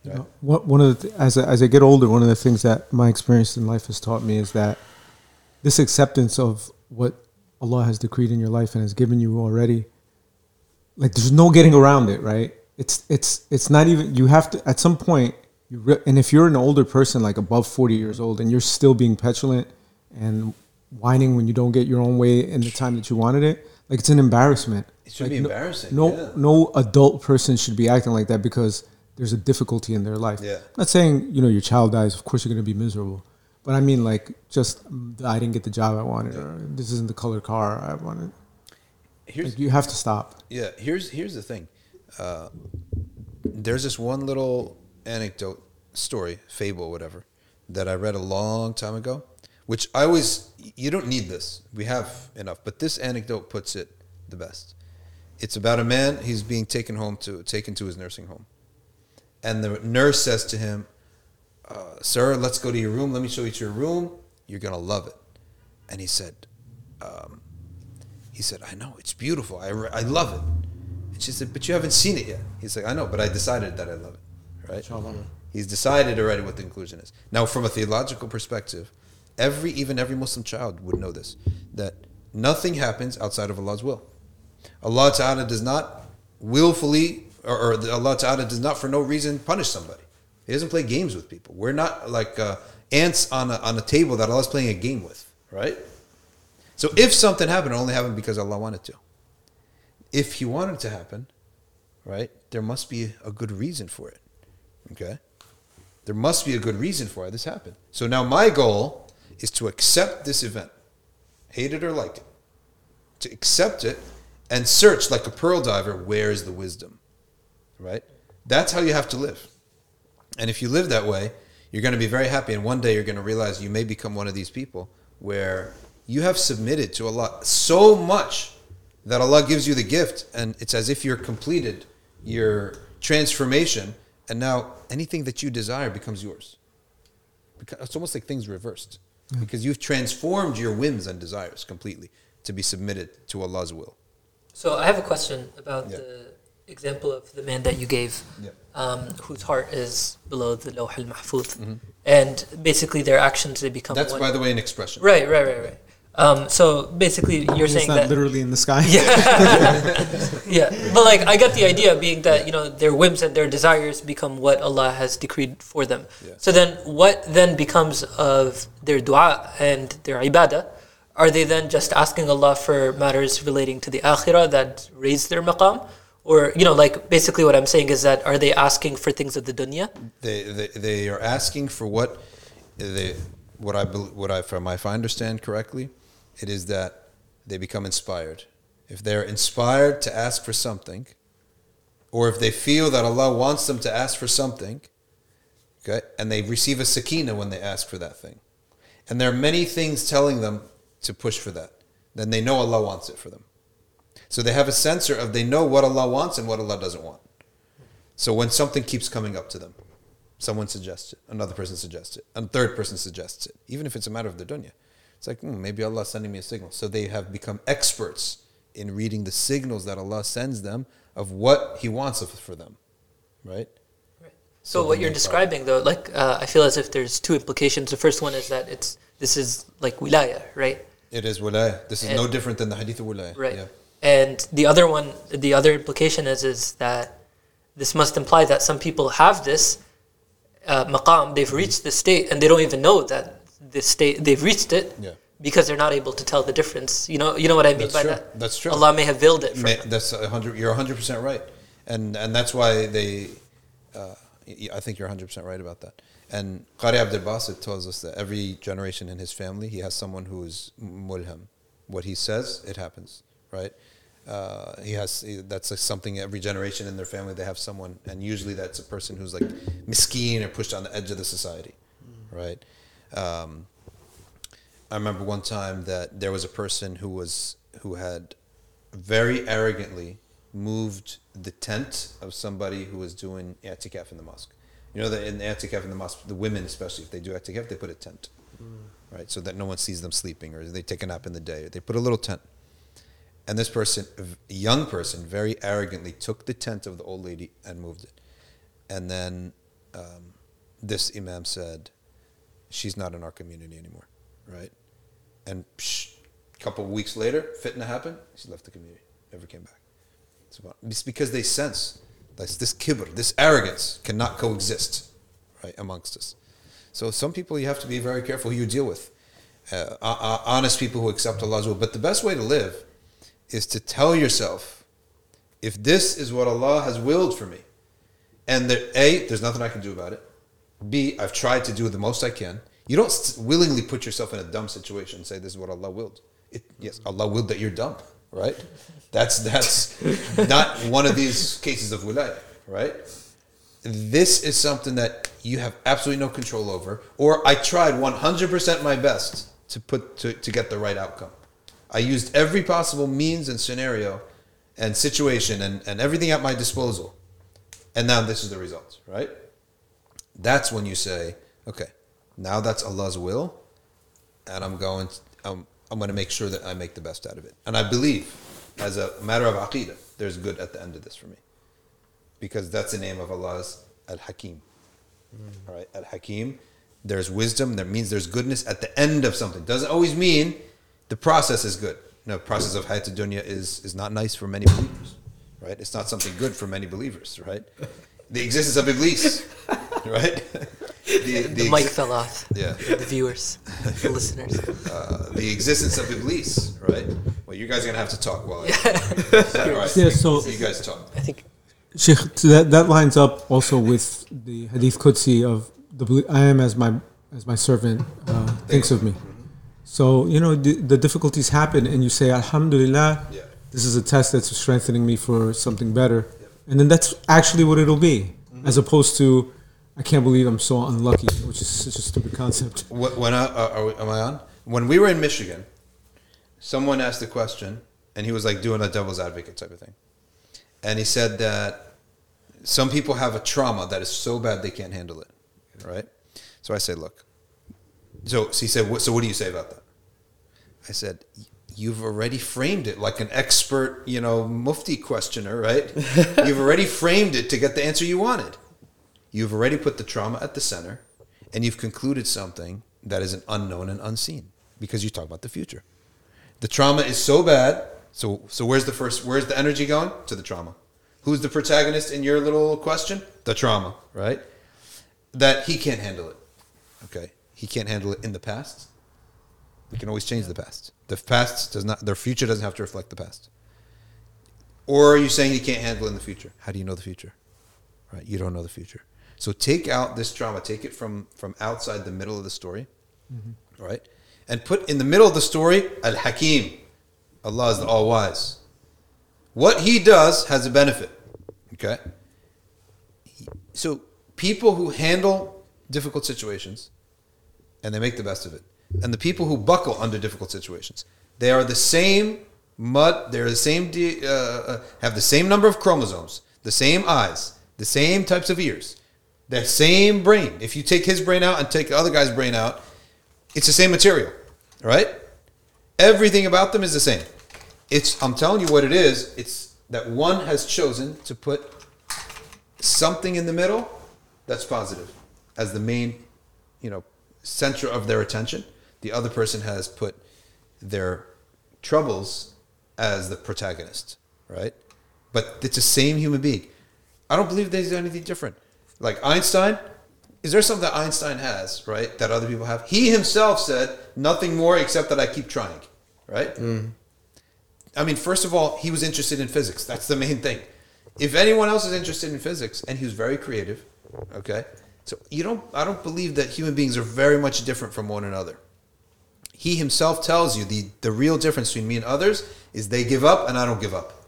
You know, what, one of the th- as I, as I get older, one of the things that my experience in life has taught me is that this acceptance of what Allah has decreed in your life and has given you already, like there's no getting around it, right? It's it's it's not even you have to at some point re- and if you're an older person like above 40 years old and you're still being petulant and whining when you don't get your own way in the time that you wanted it, like it's an embarrassment. It should Like, be embarrassing. No, yeah. no adult person should be acting like that because there's a difficulty in their life. Yeah. I'm not saying you know your child dies. Of course, you're going to be miserable. But I mean, like, just mm, I didn't get the job I wanted, or this isn't the color car I wanted. Here's Like, you have to stop. Yeah, here's here's the thing. Uh, there's this one little anecdote, story, fable, whatever, that I read a long time ago. Which I always you don't need this. We have enough, but this anecdote puts it the best. It's about a man. He's being taken home to taken to his nursing home, and the nurse says to him, uh, "Sir, let's go to your room. Let me show you to your room. You're gonna love it." And he said, um, he said, I know, it's beautiful. I, I love it. And she said, but you haven't seen it yet. He's like, I know, but I decided that I love it. Right? He's decided already what the inclusion is. Now, from a theological perspective, every, even every Muslim child would know this, that nothing happens outside of Allah's will. Allah Ta'ala does not willfully, or, or Allah Ta'ala does not for no reason punish somebody. He doesn't play games with people. We're not like uh, ants on a, on a table that Allah's playing a game with, right? So if something happened, it only happened because Allah wanted to. If He wanted it to happen, right, there must be a good reason for it. Okay? There must be a good reason for why this happened. So now my goal is to accept this event, hate it or like it, to accept it and search like a pearl diver where is the wisdom, right? That's how you have to live. And if you live that way, you're going to be very happy. And one day you're going to realize you may become one of these people where you have submitted to Allah so much that Allah gives you the gift, and it's as if you're completed your transformation, and now anything that you desire becomes yours. Because it's almost like things reversed, because you've transformed your whims and desires completely to be submitted to Allah's will. So I have a question about Yeah. the example of the man that you gave, Yeah. um, whose heart is below the Lawh al Mahfuz, and basically their actions they become. Mm-hmm. That's, one. by the way, an expression. right, right, right, right. Um, so basically, you're It's saying not that. literally in the sky. yeah, yeah. but like I get the idea being that you know their whims and their desires become what Allah has decreed for them. Yeah. So then, what then becomes of their du'a and their ibadah? Are they then just asking Allah for matters relating to the akhirah that raise their maqam, or you know, like basically what I'm saying is that are they asking for things of the dunya? They, they, they are asking for what they, what I bel- what I from if I understand correctly, it is that they become inspired. If they're inspired to ask for something, or if they feel that Allah wants them to ask for something, okay, and they receive a sakina when they ask for that thing, and there are many things telling them to push for that, then they know Allah wants it for them. So they have a sensor of they know what Allah wants and what Allah doesn't want. So when something keeps coming up to them, someone suggests it, another person suggests it, a third person suggests it, even if it's a matter of the dunya. It's like, hmm, maybe Allah is sending me a signal. So they have become experts in reading the signals that Allah sends them of what He wants for them, right? So, So what you're describing though, like uh, I feel as if there's two implications. The first one is that it's this is like wilaya, right? It is wilaya. This is And- no different than the hadith of wilaya. Right. Yeah. And the other one, the other implication is is that this must imply that some people have this uh, maqam, they've reached the state, and they don't even know that this state they've reached it Yeah. because they're not able to tell the difference. You know, you know what I mean That's by true. that. That's true. Allah may have veiled it. From Ma- That's a hundred. You're hundred percent right, and and that's why they. Uh, I think you're hundred percent right about that. And Qari Abdul Basit tells us that every generation in his family, he has someone who is mulham. What he says, it happens, right? Uh, he has that's like something every generation in their family they have someone, and usually that's a person who's like miskeen or pushed on the edge of the society, right? Um, I remember one time that there was a person who was who had very arrogantly moved the tent of somebody who was doing i'tikaf in the mosque. You know that in the i'tikaf in the mosque, the women especially, if they do i'tikaf, they put a tent, right, so that no one sees them sleeping, or they take a nap in the day. They put a little tent, and this person, a young person, very arrogantly took the tent of the old lady and moved it, and then um, this imam said, "She's not in our community anymore," right? And a couple weeks later, fitna happened. She left the community, never came back. It's, about, it's because they sense that this kibr, this arrogance, cannot coexist, right, amongst us. So some people you have to be very careful who you deal with. Uh, uh, honest people who accept Allah's will. But the best way to live is to tell yourself, if this is what Allah has willed for me, and A, there's nothing I can do about it. B, I've tried to do the most I can. You don't st- willingly put yourself in a dumb situation and say this is what Allah willed. It, yes, Allah willed that you're dumb, right? That's that's not one of these cases of wilayah, right? This is something that you have absolutely no control over. Or I tried 100% my best to put to, to get the right outcome. I used every possible means and scenario and situation and, and everything at my disposal. And now this is the result, right? That's when you say, okay, now that's Allah's will, and I'm going. To, I'm I'm going to make sure that I make the best out of it. And I believe, as a matter of aqidah, there's good at the end of this for me, because that's the name of Allah's Al Hakim. Hmm. All right, Al Hakim. There's wisdom. That means there's goodness at the end of something. Doesn't always mean the process is good. No, process of hayat dunya is is not nice for many believers, right? It's not something good for many believers, right? The existence of Iblis, right? The, The mic exi- fell off. Yeah. The viewers, the listeners. uh, the existence of Iblis, right? Well, you guys are gonna have to talk while I. All right. Yeah, so- you guys talk. I think Sheikh, so that that lines up also with the Hadith Qudsi of the I am as my as my servant uh, thinks of me. So you know the, the difficulties happen, and you say Alhamdulillah, Yeah. this is a test that's strengthening me for something better, and then that's actually what it'll be, as opposed to I can't believe I'm so unlucky, which is such a stupid concept. Wh- When I, uh, are we, am I on? When we were in Michigan, someone asked a question, and he was like doing a devil's advocate type of thing, and he said that some people have a trauma that is so bad they can't handle it, right? So I said, look. So, so he said, what, so what do you say about that? I said, you've already framed it like an expert, you know, mufti questioner, right? you've already framed it to get the answer you wanted. You've already put the trauma at the center, and you've concluded something that is an unknown and unseen because you talk about the future. The trauma is so bad. So, so where's the first? Where's the energy going to the trauma? Who's the protagonist in your little question? The trauma, right? That he can't handle it. Okay, he can't handle it in the past. We can always change the past. The past does not. Their future doesn't have to reflect the past. Or are you saying you can't handle in the future? How do you know the future? Right? You don't know the future. So take out this trauma, take it from from outside the middle of the story, right? And put in the middle of the story Al Hakim. Allah is the All Wise. What He does has a benefit. Okay. So people who handle difficult situations and they make the best of it, and the people who buckle under difficult situations, they are the same mud. They're the same. Uh, uh, have the same number of chromosomes, the same eyes, the same types of ears, the same brain. If you take his brain out and take the other guy's brain out, it's the same material, right? Everything about them is the same. It's I'm telling you what it is. It's that one has chosen to put something in the middle that's positive as the main, you know, center of their attention. The other person has put their troubles as the protagonist, right? But it's the same human being. I don't believe there's anything different. Like Einstein, is there something that Einstein has, right, that other people have? He himself said nothing more except that I keep trying, right? Mm. I mean, first of all, he was interested in physics. That's the main thing. If anyone else is interested in physics, and he was very creative, okay, so you don't. I don't believe that human beings are very much different from one another. he himself tells you the, the real difference between me and others is they give up and I don't give up.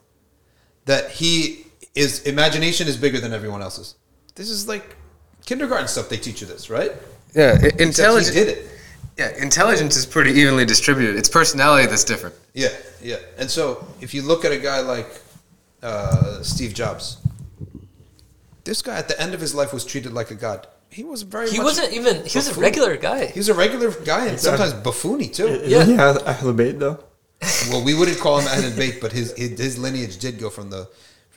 That he is imagination is bigger than everyone else's. This is like kindergarten stuff. They teach you this, right? Yeah, i- intelligence. He did it. Yeah, intelligence is pretty evenly distributed. It's personality that's different. Yeah, yeah. And so if you look at a guy like uh, Steve Jobs, this guy at the end of his life was treated like a god. He was very. He much wasn't even. He was a buffoon. regular guy. He was a regular guy and sometimes buffoony too. Yeah. Isn't Ahl- Ahl Bayt though? Well, we wouldn't call him Ahlul Bayt, but his, his his lineage did go from the.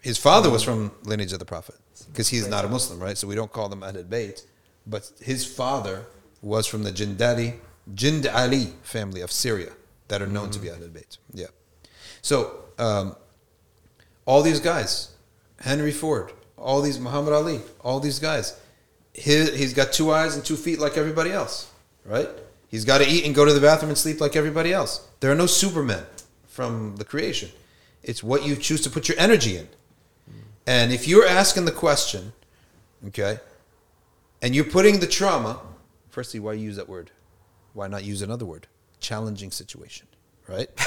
His father was from lineage of the Prophet because he's not a Muslim, right? So we don't call them Ahlul Bayt, but his father was from the Jindali Jind Ali family of Syria that are known to be Ahlul Bayt. Yeah. So um, all these guys, Henry Ford, all these Muhammad Ali, all these guys, he, he's got two eyes and two feet like everybody else, right? He's got to eat and go to the bathroom and sleep like everybody else. There are no supermen from the creation. It's what you choose to put your energy in. And if you're asking the question, okay, and you're putting the trauma, firstly, why use that word? Why not use another word? Challenging situation, right?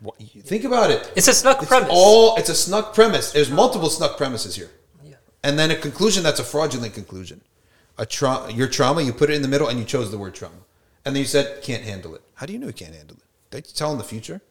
What- Think about it. It's a snuck It's premise. all it's a snuck premise. There's multiple snuck premises here. Yeah. And then a conclusion that's a fraudulent conclusion. A tra- your trauma, you put it in the middle and you chose the word trauma. And then you said can't handle it. How do you know you can't handle it? They tell in the future,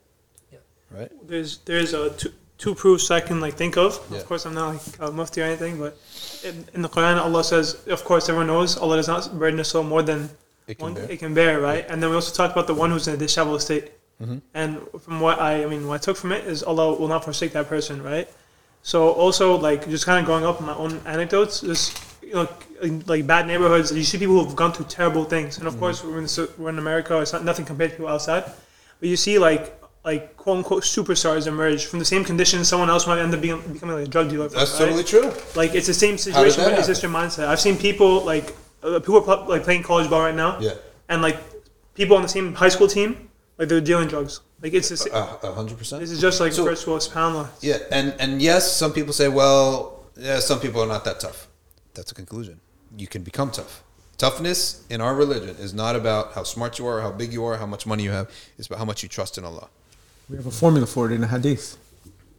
Yeah. right? There's there's uh, two, two proofs I can like think of. Yeah. Of course, I'm not like a mufti or anything, but in, in the Quran, Allah says, of course, everyone knows Allah does not burden a soul more than It can one bear. it can bear, right? And then we also talked about the one who's in a disheveled state. Mm-hmm. And from what I, I mean, what I took from it is Allah will not forsake that person, right? So also like just kind of growing up in my own anecdotes, just you know, like bad neighborhoods, you see people who've gone through terrible things, and of course we're in, we're in America, it's not nothing compared to people outside, but you see like like quote unquote superstars emerge from the same conditions someone else might end up being becoming like a drug dealer. That's right? totally true. Like it's the same situation, but it's just your mindset. I've seen people like uh, people are like playing college ball right now, Yeah. and like people on the same high school team, like they're dealing drugs. Like it's just, Uh, A hundred percent. this is just like So- first world subhanallah. Yeah, and and yes, some people say, well, yeah, some people are not that tough. That's a conclusion. You can become tough. Toughness in our religion is not about how smart you are, how big you are, how much money you have. It's about how much you trust in Allah. We have a formula for it in the hadith.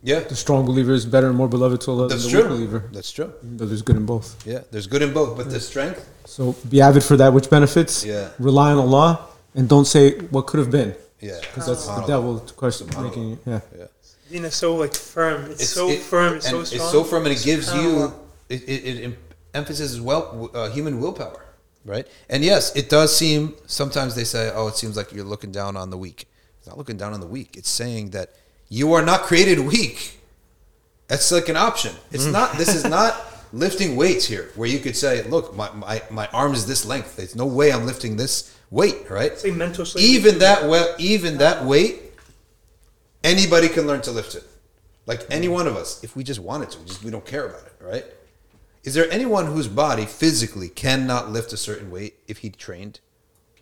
Yeah, The strong believer is better and more beloved to Allah that's than the weak true. believer. That's true. Even though there's good in both. Yeah, there's good in both, but the strength. So be avid for that which benefits. Yeah. Rely on Allah and don't say what could have been. Yeah, Because that's the Subhanallah. devil question Subhanallah. making you. Yeah. Yeah. Deen is so like firm. It's, so it- firm. It's and so strong. It's so firm, and it gives you it, it, it emphasizes well uh, human willpower, right? And yes, it does seem sometimes they say, "Oh, it seems like you're looking down on the weak." It's not looking down on the weak. It's saying that you are not created weak. That's like an option. It's mm. not. This is not lifting weights here, where you could say, "Look, my, my my arm is this length. There's no way I'm lifting this weight." Right? It's like mental slavery. even that well, even that weight, anybody can learn to lift it. Like mm. any one of us, if we just wanted to, just we don't care about it, right? Is there anyone whose body physically cannot lift a certain weight if he trained?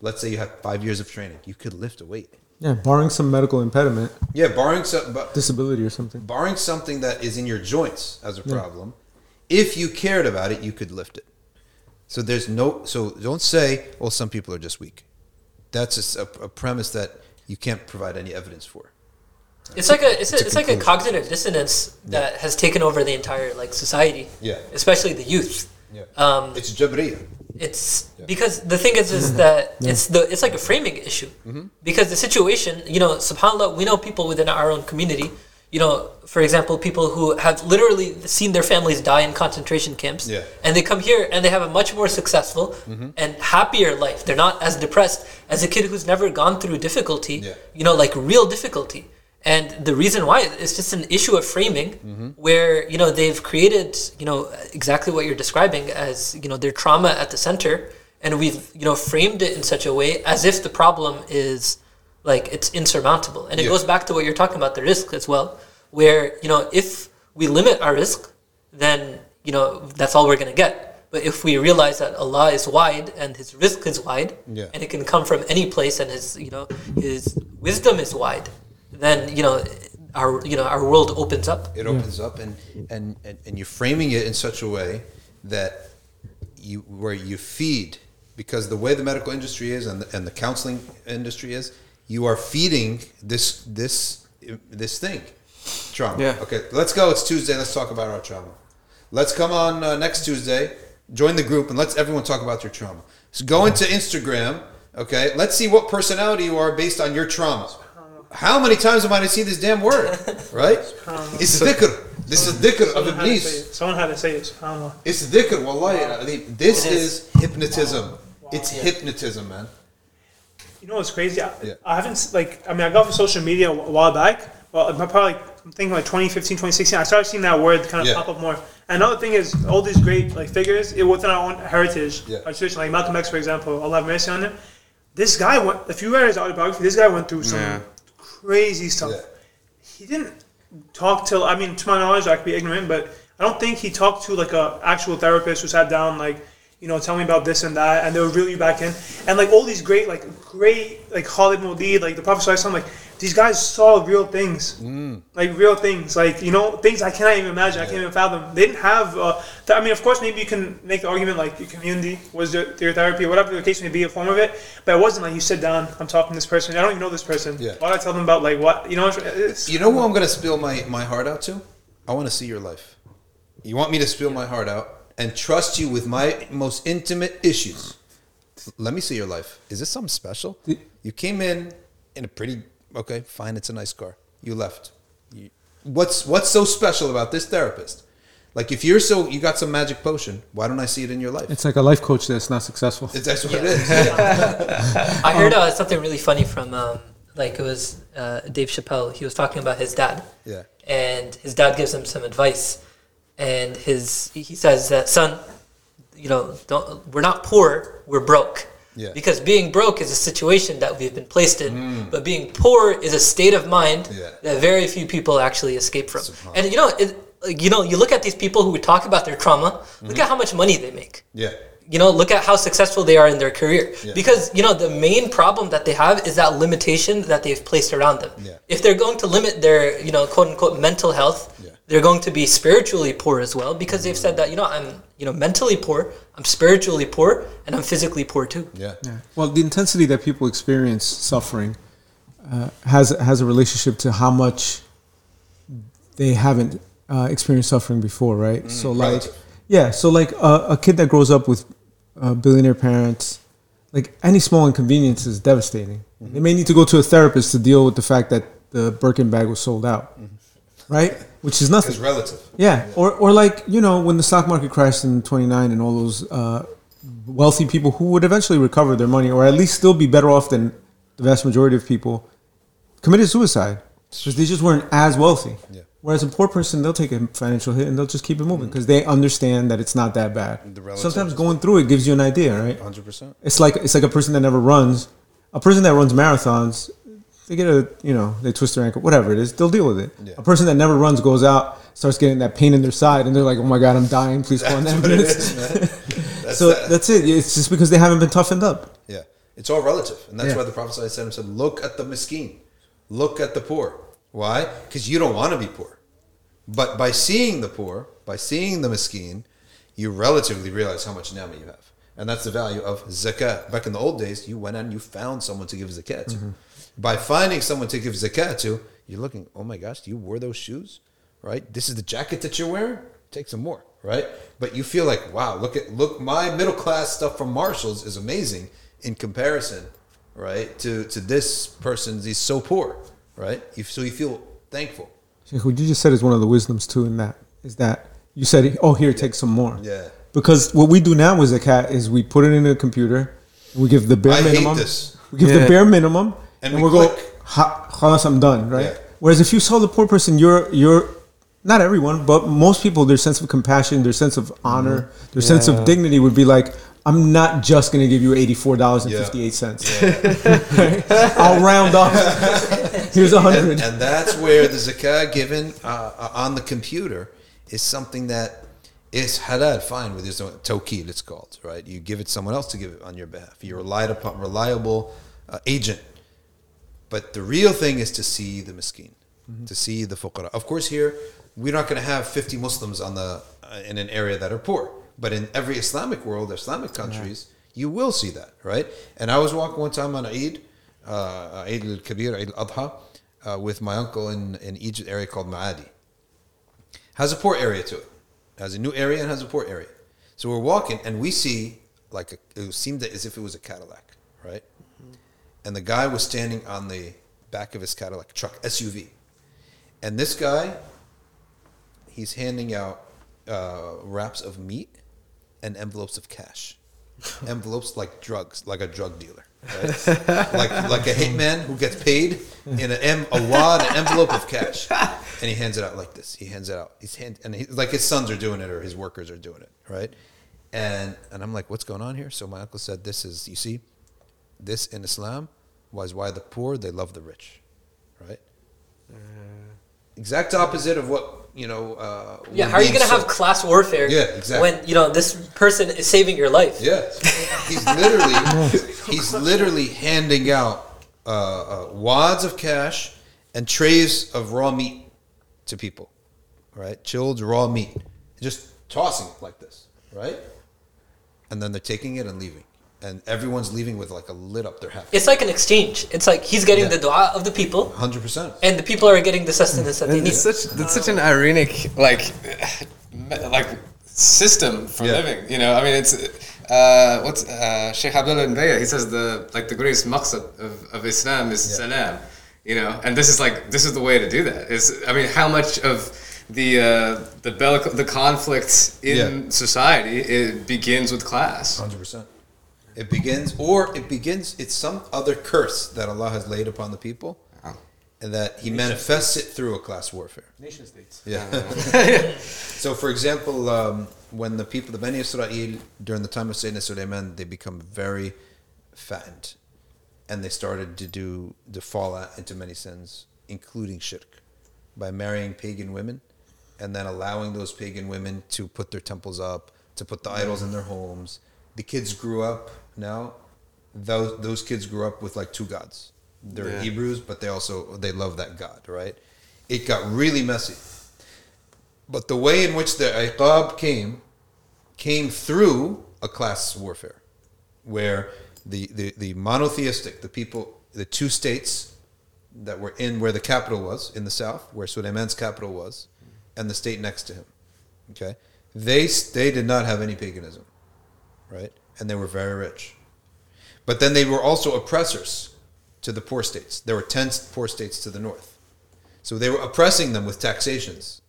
Let's say you have five years of training, you could lift a weight. Yeah. Barring some medical impediment, Yeah, barring some, but disability or something. barring something that is in your joints as a Yeah. problem, if you cared about it, you could lift it. So there's no. So don't say, "Well, some people are just weak." That's just a, a premise that you can't provide any evidence for. It's like a it's, a, It's a it's like a cognitive dissonance that has taken over the entire like society. Yeah. Especially the youth. Yeah. Um, It's Jabriya. It's because the thing is is that it's the it's like a framing issue Mm-hmm. because the situation you know subhanallah we know people within our own community you know for example people who have literally seen their families die in concentration camps Yeah. Mm-hmm. and they come here and they have a much more successful and happier life they're not as depressed as a kid who's never gone through difficulty Yeah. you know like real difficulty and the reason why is just an issue of framing Mm-hmm. where you know they've created you know exactly what you're describing as you know their trauma at the center and we've you know framed it in such a way as if the problem is like it's insurmountable and it Yeah. goes back to what you're talking about the rizq as well where you know if we limit our rizq then you know that's all we're going to get but if we realize that Allah is wide and His rizq is wide, Yeah. and it can come from any place, and His you know His wisdom is wide, then you know our you know our world opens up. It opens up, and, and and and you're framing it in such a way that you where you feed because the way the medical industry is and the, and the counseling industry is, you are feeding this this this thing, trauma. Yeah. Okay, let's go. It's Tuesday. Let's talk about our trauma. Let's come on uh, next Tuesday. Join the group and let's everyone talk about your trauma. So go into Instagram. Okay, let's see what personality you are based on your trauma. How many times am I going to see this damn word? Right? Um, it's dhikr. This is dhikr of Someone had to say Iblis. it. Someone had to say it. SubhanAllah. It's dhikr, wallahi. I mean, this It is. is. hypnotism. It's Yeah. hypnotism, man. You know what's crazy? I, Yeah. I haven't like I mean I got off social media a while back. Well, I'm probably I'm thinking like 2015, 2016. I started seeing that word kind of Yeah. pop up more. And another thing is all these great like figures it, within our own heritage, Yeah. our tradition. Like Malcolm X, for example, Allah have mercy on him. This guy went. If you read his autobiography, this guy went through some Yeah. Crazy stuff. Yeah. He didn't talk till I mean to my knowledge I could be ignorant, but I don't think he talked to like a actual therapist who sat down like you know tell me about this and that and they'll reel you back in. And like all these great like great like Khalid Modid like the Prophet Sallallahu Alaihi Wasallam, like these guys saw real things. Like real things. Like you know things I cannot even imagine. I can't even fathom. They didn't have uh, th- I mean of course maybe you can make the argument like your community was their, their therapy whatever the case may be a form of it but it wasn't like you sit down I'm talking to this person I don't even know this person. Yeah. why do I tell them about like what you know You know who I'm going to spill my, my heart out to? I want to see your life. You want me to spill my heart out and trust you with my most intimate issues. Let me see your life. Is this something special? You came in in a pretty okay, fine. It's a nice car. You left. You, what's what's so special about this therapist? Like if you're so you got some magic potion, why don't I see it in your life? It's like a life coach that's not successful. It's, that's what Yeah. it is. I heard uh, something really funny from um, like it was uh, Dave Chappelle. He was talking about his dad, Yeah. and his dad gives him some advice, and his he says that son, you know, don't we're not poor, we're broke. Yeah. Because being broke is a situation that we've been placed in, mm. but being poor is a state of mind Yeah. that very few people actually escape from. And you know, it, like, you know, you look at these people who would talk about their trauma. Look mm-hmm. at how much money they make Yeah. you know look at how successful they are in their career Yeah. because you know the main problem that they have is that limitation that they've placed around them Yeah. if they're going to limit their you know quote unquote mental health Yeah. They're going to be spiritually poor as well because they've said that you know i'm you know mentally poor i'm spiritually poor and i'm physically poor too Yeah. Yeah. Well, the intensity that people experience suffering uh, has has a relationship to how much they haven't uh, experienced suffering before, right? so, like, relative. yeah. So, like, uh, a kid that grows up with uh, billionaire parents, like any small inconvenience is devastating. They may need to go to a therapist to deal with the fact that the Birkin bag was sold out, right? Which is nothing. It's relative. Yeah, or or like you know when the stock market crashed in '29 and all those uh, wealthy people who would eventually recover their money or at least still be better off than the vast majority of people committed suicide because they just weren't as wealthy. Yeah. Whereas a poor person, they'll take a financial hit and they'll just keep it moving because they understand that it's not that bad. Sometimes going through it gives you an idea, right? Hundred percent. It's like it's like a person that never runs. A person that runs marathons, they get a you know they twist their ankle, whatever it is, they'll deal with it. Yeah. A person that never runs goes out, starts getting that pain in their side, and they're like, "Oh my god, I'm dying! Please call an ambulance." That's so that. that's it. It's just because they haven't been toughened up. Yeah, it's all relative, and that's Yeah. why the Prophet ﷺ said, "Look at the miskin, look at the poor." Why? Because you don't want to be poor, but by seeing the poor, by seeing the miskin, you relatively realize how much ni'mah you have, and that's the value of zakat. Back in the old days, you went out and you found someone to give zakat to. Mm-hmm. By finding someone to give zakat to, you're looking, "Oh my gosh, you wore those shoes, right? This is the jacket that you're wearing. Take some more." Right, but you feel like, wow, look at look, my middle class stuff from Marshalls is amazing in comparison, right? To to this person's he's so poor, right? You, so you feel thankful. Sheikh, What you just said is one of the wisdoms too. In that is that you said, "Oh, here, take some more." Yeah. Because what we do now with zakat is we put it in a computer, we give the bare I hate minimum. this. We give the bare minimum, And and, we we will go, ha, khalas, I'm done, right? Yeah. Whereas if you saw the poor person, you're you're not everyone, but most people, their sense of compassion, their sense of honor, their sense of dignity would be like, I'm not just going to give you eighty four dollars and fifty eight cents. I'll round off. Here's a And, hundred. and that's where the zakah given uh, uh, on the computer is something that is halal, fine with this tawkil, it's called, right? You give it someone else to give it on your behalf. You're relied upon, reliable uh, agent. But the real thing is to see the miskin, to see the fuqara. Of course, here we're not going to have 50 Muslims on the uh, in an area that are poor, but in every Islamic world, Islamic countries, You will see that, right? And I was walking one time on Eid, uh, Eid al Kabir, Eid al Adha, uh, with my uncle in in Egypt area called Maadi. Has a poor area to it. Has a new area and has a poor area. So we're walking and we see like a, it seemed as if it was a Cadillac, right? And the guy was standing on the back of his Cadillac truck SUV, and this guy, he's handing out uh, wraps of meat and envelopes of cash, envelopes like drugs, like a drug dealer, right? like like a hitman who gets paid in an em, a wad, an envelope of cash, and he hands it out like this. He hands it out. He's hand and he, like his sons are doing it or his workers are doing it, right? And and I'm like, what's going on here? So my uncle said, this is you see, this in Islam was why the poor they love the rich, right? Exact opposite of what you know. Uh, Yeah, how are you gonna have class warfare? Yeah, exactly. When you know this person is saving your life. Yeah, he's literally he's literally handing out uh, uh, wads of cash and trays of raw meat to people, right? Chilled raw meat, just tossing it like this, right? And then they're taking it and leaving, and everyone's leaving with like a lid up their hat. It's like an exchange. It's like he's getting Yeah. the dua of the people, Hundred percent. and the people are getting the sustenance that they need. it's such that's such an ironic like like system for Yeah. living. You know, I mean, it's uh, what's uh, Sheikh Abdullah bin Bayya. He says the like the greatest maqsad of, of Islam is salam. You know, and this is like this is the way to do that. Is I mean, how much of the uh, the bellic- the conflict in Yeah. society it begins with class. Hundred percent. It begins, or it begins. It's some other curse that Allah has laid upon the people, and that He manifests it through a class warfare. Nation states. Yeah. so, for example, um, when the people, the Bani Israel, during the time of Sayyidina Sulaiman, they become very fattened, and they started to do to fall out into many sins, including shirk, by marrying pagan women, and then allowing those pagan women to put their temples up, to put the idols in their homes. The kids grew up now. Those those kids grew up with like two gods. They're Yeah. Hebrews, but they also they love that God, right? It got really messy. But the way in which the iqab came, came through a class warfare, where the, the, the monotheistic, the people, the two states that were in where the capital was, in the south, where Suleiman's capital was, and the state next to him, okay, they, they did not have any paganism, right? And they were very rich. But then they were also oppressors to the poor states. There were 10 poor states to the north. So they were oppressing them with taxations.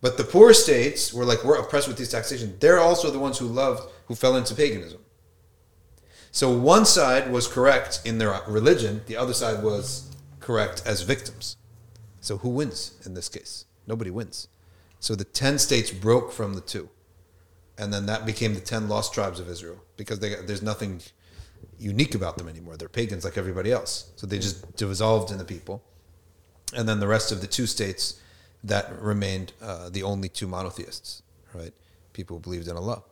But the poor states were like, we're oppressed with these taxations. They're also the ones who loved, who fell into paganism. So one side was correct in their religion, the other side was correct as victims. So who wins in this case? Nobody wins. So the 10 states broke from the two. And then that became the 10 lost tribes of Israel because they, there's nothing unique about them anymore. They're pagans like everybody else. So they just dissolved in the people. And then the rest of the two states that remained uh, the only two monotheists, right? People who believed in Allah.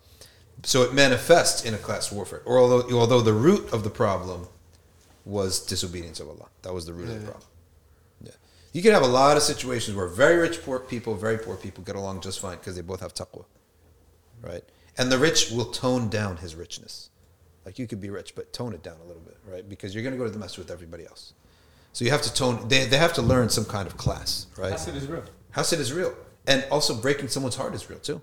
So it manifests in a class warfare. Or although, although the root of the problem was disobedience of Allah. That was the root of the problem. Yeah. You can have a lot of situations where very rich poor people, very poor people get along just fine because they both have taqwa. Right? And the rich will tone down his richness. Like you could be rich, but tone it down a little bit, right? Because you're going to go to the mess with everybody else. So you have to tone. They, they have to learn some kind of class, right? Hasad is real. Hasad is real, and also breaking someone's heart is real too.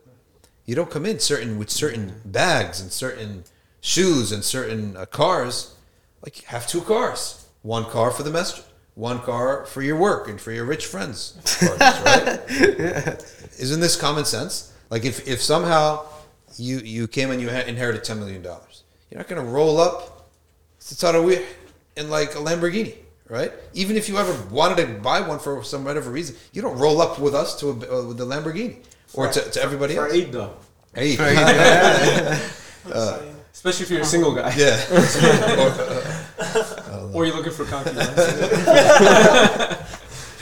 You don't come in certain with certain bags and certain shoes and certain uh, cars. Like have two cars, one car for the masjid, one car for your work and for your rich friends. Parties, right? Isn't this common sense? Like if if somehow you you came and you inherited ten million dollars, you're not going to roll up to in like a Lamborghini, right? Even if you ever wanted to buy one for some whatever reason, you don't roll up with us to a, uh, with the Lamborghini or to, to everybody For else. Eid though. Hey, Especially if you're a single guy. yeah. Or you're looking for concubines.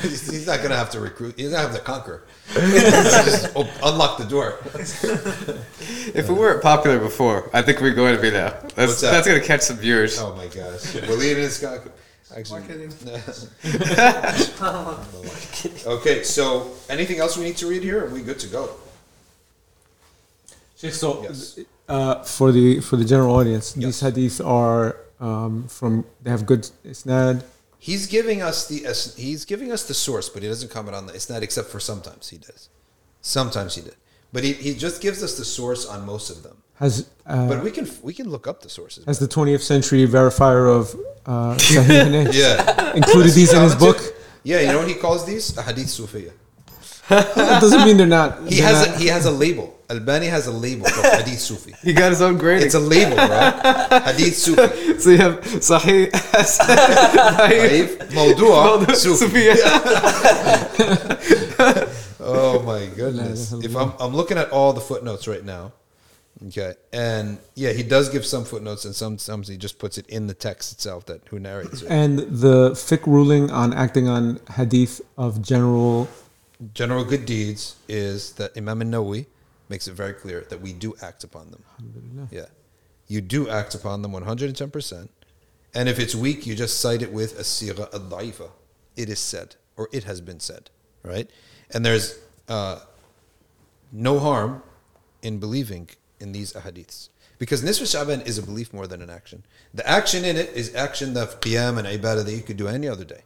He's, he's not gonna have to recruit. He's gonna have to conquer. Just unlock the door. If we weren't popular before, I think we're going to be now. That's that? that's going to catch some viewers. Oh my gosh. Walid is conquer. Actually, okay. So, anything else we need to read here? Are we good to go? So Yes. Uh, for the for the general audience, Yes. these hadith are um, from they have good isnad. He's giving us the he's giving us the source, but he doesn't comment on the it's not except for sometimes he does. Sometimes he did. But he, he just gives us the source on most of them. Has uh, But we can we can look up the sources. has the 20th century verifier of uh, Sahih yeah. included these in his book? Yeah, you know what he calls these? A hadith Sufiya. That doesn't mean they're not. He they're has not- a, he has a label. Albani has a label called Hadith Sufi. He got his own grading. It's a label, right? Hadith Sufi. so you have Sahih, Sahih, Da'if, Mawdua, Sufi. Sufiya. Oh my goodness! If I'm I'm looking at all the footnotes right now, okay, and yeah, he does give some footnotes, and some some he just puts it in the text itself that who narrates it. and the fiqh ruling on acting on hadith of general General good deeds is that Imam Nawawi makes it very clear that we do act upon them. Yeah, you do act upon them 110 percent, and if it's weak, you just cite it with a sira al daifa. It is said, or it has been said, right? And there's uh, no harm in believing in these ahadiths. Because Nisfa Shaban is a belief more than an action. The action in it is action of qiyam and ibadah that you could do any other day.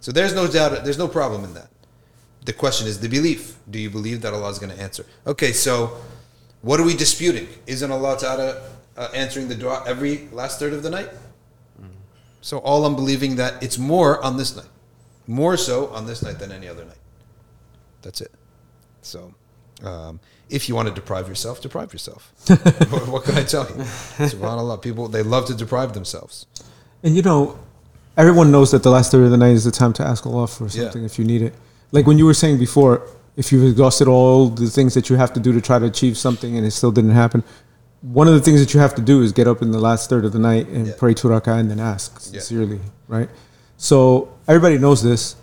So there's no doubt, there's no problem in that. The question is the belief. Do you believe that Allah is going to answer? Okay, so what are we disputing? Isn't Allah Ta'ala uh, answering the dua every last third of the night? So all I'm believing that it's more on this night. More so on this night than any other night. That's it. So, um, if you want to deprive yourself, deprive yourself. what, what can I tell you? Subhanallah, people they love to deprive themselves. And you know, everyone knows that the last third of the night is the time to ask Allah for Yeah. something if you need it. Like when you were saying before, if you've exhausted all the things that you have to do to try to achieve something and it still didn't happen, one of the things that you have to do is get up in the last third of the night and Yeah. pray two rak'ah and then ask Yeah. sincerely, right? So everybody knows this,